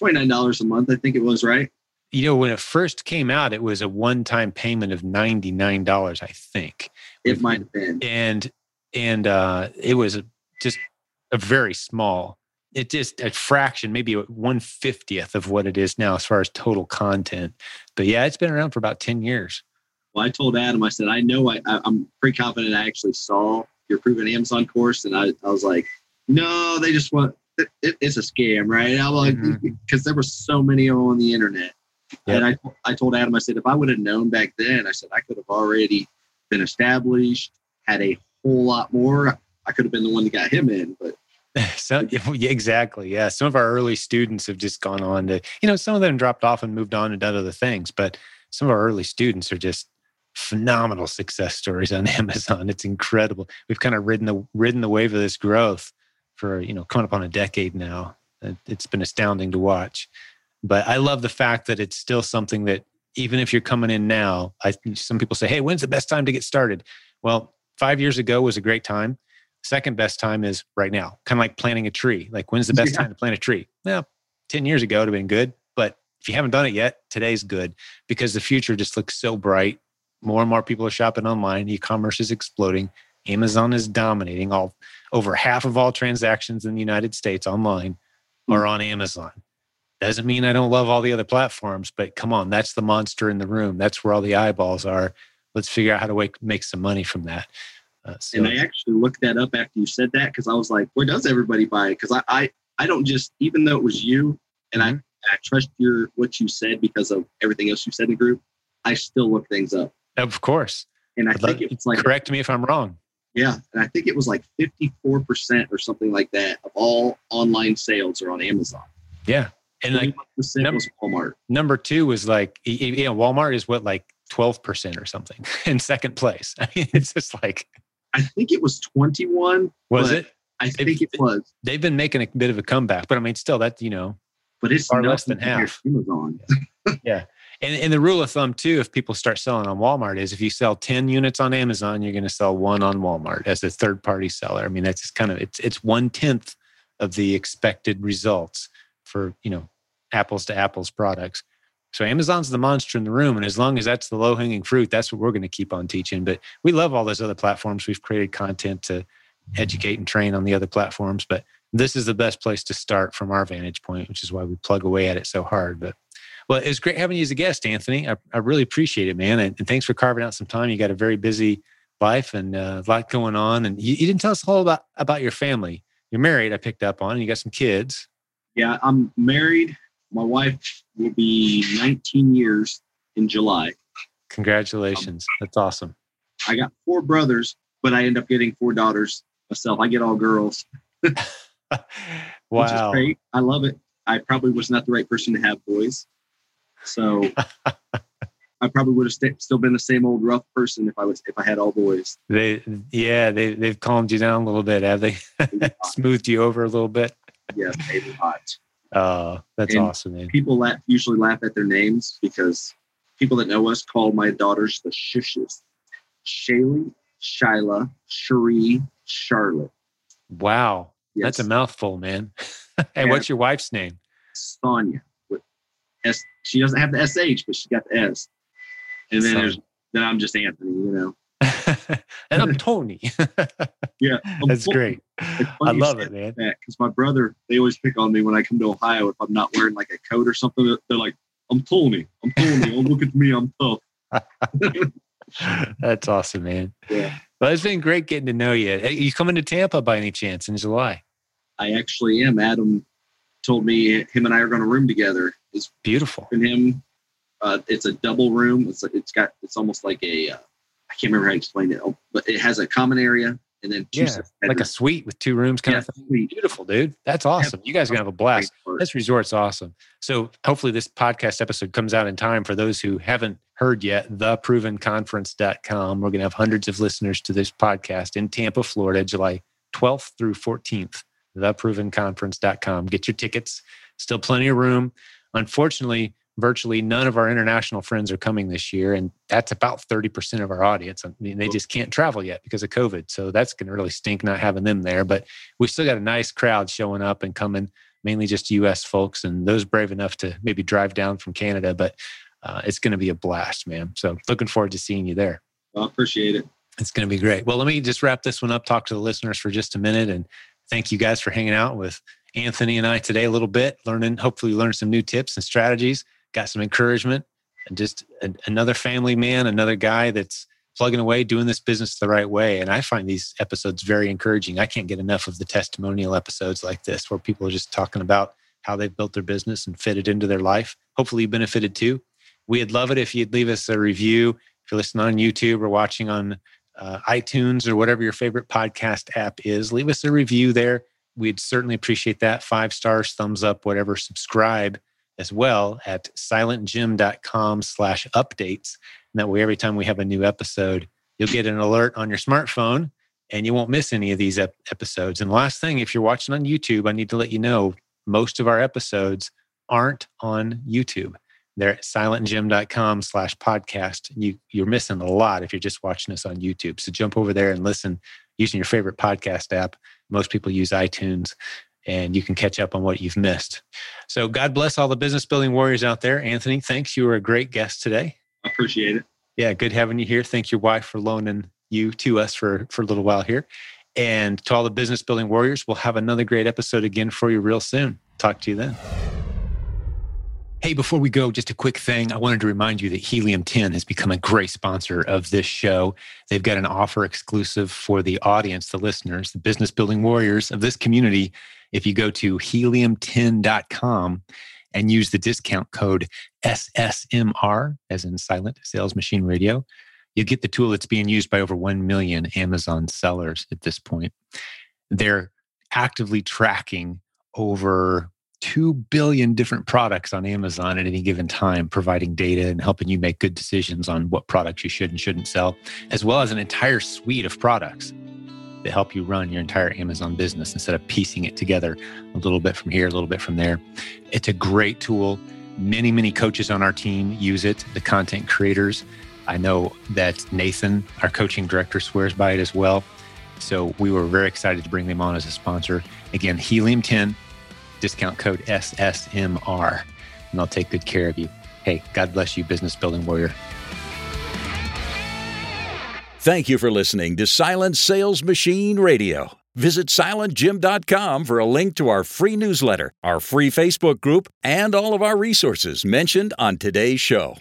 $29 a month, I think it was, right? You know, when it first came out, it was a one-time payment of ninety-nine dollars, I think. It might have been. and and uh, it was just a very small it just a fraction maybe one fiftieth of what it is now as far as total content but yeah it's been around for about 10 years Well, I told Adam, I said, I know I, I, I'm pretty confident I actually saw your proven Amazon course. And I, I was like, no, they just want, it, it- it's a scam, right? I'm like, mm-hmm. because there were so many on the internet. Yep. And I, I told Adam, I said, if I would have known back then, I said, I could have already been established, had a whole lot more. I could have been the one that got him in, but [LAUGHS] so [LAUGHS] exactly yeah some of our early students have just gone on to you know some of them dropped off and moved on and done other things but some of our early students are just phenomenal success stories on [LAUGHS] amazon it's incredible we've kind of ridden the ridden the wave of this growth for you know coming up on a decade now It- it's been astounding to watch but i love the fact that it's still something that even if you're coming in now i some people say hey when's the best time to get started well five years ago was a great time Second best time is right now, kind of like planting a tree. Like, when's the best Yeah. time to plant a tree? Well, 10 years ago would have been good. But if you haven't done it yet, today's good because the future just looks so bright. More and more people are shopping online. E commerce is exploding. Amazon is dominating. All over half of all transactions in the United States online are on Amazon. Doesn't mean I don't love all the other platforms, but come on, that's the monster in the room. That's where all the eyeballs are. Let's figure out how to make, make some money from that. Uh, so, And I actually looked that up after you said that because I was like, where does everybody buy it? Because I, I I don't just even though it was you and I, I trust your what you said because of everything else you said in the group, I still look things up. Of course, And I I'd think it was like correct me if I'm wrong. yeah, and I think it was like 54% or something like that of all online sales are on Amazon. Yeah. And like 21% number- was Walmart. number two was like, yeah, Walmart is what, like 12% or something [LAUGHS] in second place. [LAUGHS] I mean, it's just like, I think it was 21. was it? I They- think it was, They've been making a bit of a comeback, but I mean, still, that, you know, but it's Far less than half. Amazon. [LAUGHS] And, and the rule of thumb too, if people start selling on Walmart, is if you sell ten units on Amazon, you're going to sell one on Walmart as a third party seller. I mean, that's just kind of it's it's one tenth of the expected results for you know apples to apples products. So Amazon's the monster in the room, and as long as that's the low hanging fruit, that's what we're going to keep on teaching. But we love all those other platforms. We've created content to educate and train on the other platforms, but this is the best place to start from our vantage point, which is why we plug away at it so hard. But well, it was great having you as a guest, Anthony. I, I really appreciate it, man. And, and thanks for carving out some time. You got a very busy life and uh, a lot going on. And you, you didn't tell us all about, about your family. You're married, I picked up on, and you got some kids. Yeah, I'm married. My wife will be 19 years in July. Congratulations. That's awesome. I got four brothers, but I end up getting four daughters myself. I get all girls, [LAUGHS] which is wow. great. I love it. I probably was not the right person to have boys. So I probably would have st- still been the same old rough person if I was if I had all boys. They, yeah, they, they've calmed you down a little bit, have they? [LAUGHS] Smoothed you over a little bit. yes, a lot. Oh, that's And- awesome, man. People laugh, usually laugh at their names because people that know us call my daughters the shushes. Shaylee, Shyla, Cherie, Charlotte. Wow. Yes, That's a mouthful, man. [LAUGHS] and Yeah. what's your wife's name? Sonia with S. She doesn't have the SH, but she got the S. And then Sonia. there's then I'm just Anthony, you know. [LAUGHS] and I'm [LAUGHS] Tony. [LAUGHS] Yeah, I'm That's great. I love it, man. because my brother, they always pick on me when I come to Ohio if I'm not wearing like a coat or something. They're like, "I'm Tony, I'm Tony. oh, look at me, I'm tough." That's awesome, man. Yeah. Well, it's been great getting to know you. Hey, You coming to Tampa by any chance in July? I actually am. Adam told me him and I are going to room together. It's Beautiful. and him. Uh, it's a double room. It's it's got it's almost like a uh, I can't remember how to explain it, oh, but it has a common area and then two Yeah, separate Like a suite with two rooms kind yeah, of thing. suite. Beautiful, dude. That's awesome. You guys are going to have a blast. This resort's awesome. So hopefully this podcast episode comes out in time for those who haven't heard yet. Theprovenconference.com. We're going to have hundreds of listeners to this podcast in Tampa, Florida, July 12th through 14th. Theprovenconference.com. Get your tickets. Still plenty of room. Unfortunately, virtually none of our international friends are coming this year, and that's about 30% of our audience. I mean, they just can't travel yet because of COVID. So that's going to really stink not having them there. But we've still got a nice crowd showing up and coming mainly just US folks and those brave enough to maybe drive down from Canada. But uh, it's going to be a blast, man. So looking forward to seeing you there. I appreciate it. It's going to be great. Well, let me just wrap this one up, talk to the listeners for just a minute, and thank you guys for hanging out with Anthony and I today a little bit, learning, hopefully, learn some new tips and strategies, got some encouragement, and just a, another family man, another guy that's plugging away, doing this business the right way. And I find these episodes very encouraging. I can't get enough of the testimonial episodes like this where people are just talking about how they've built their business and fit it into their life. Hopefully, you benefited too. We'd love it if you'd leave us a review. If you're listening on YouTube or watching on uh, iTunes or whatever your favorite podcast app is, leave us a review there. We'd certainly appreciate that. Five stars, thumbs up, whatever. Subscribe as well at silentjim.com slash updates. And that way, every time we have a new episode, you'll get an alert on your smartphone and you won't miss any of these ep- episodes. And last thing, if you're watching on YouTube, I need to let you know most of our episodes aren't on YouTube. They're at silentjim.com slash podcast. You, you're missing a lot if you're just watching us on YouTube. So jump over there and listen using your favorite podcast app. Most people use iTunes and you can catch up on what you've missed. So, God bless all the business building warriors out there. Anthony, thanks. You were a great guest today. I appreciate it. Yeah, good having you here. Thank your wife for loaning you to us for, for a little while here. And to all the business building warriors, we'll have another great episode again for you real soon. Talk to you then. Hey, before we go, just a quick thing. I wanted to remind you that Helium 10 has become a great sponsor of this show. They've got an offer exclusive for the audience, the listeners, the business building warriors of this community. If you go to helium10.com and use the discount code SSMR, as in Silent Sales Machine Radio, you get the tool that's being used by over 1 million Amazon sellers at this point. They're actively tracking over 2 billion different products on Amazon at any given time, providing data and helping you make good decisions on what products you should and shouldn't sell, as well as an entire suite of products that help you run your entire Amazon business instead of piecing it together a little bit from here, a little bit from there. It's a great tool. Many, many coaches on our team use it, the content creators. I know that Nathan, our coaching director, swears by it as well. So we were very excited to bring them on as a sponsor. Again, Helium 10 discount code SSMR, and I'll take good care of you. Hey, God bless you, business building warrior. Thank you for listening to Silent Sales Machine Radio. Visit silentjim.com for a link to our free newsletter, our free Facebook group, and all of our resources mentioned on today's show.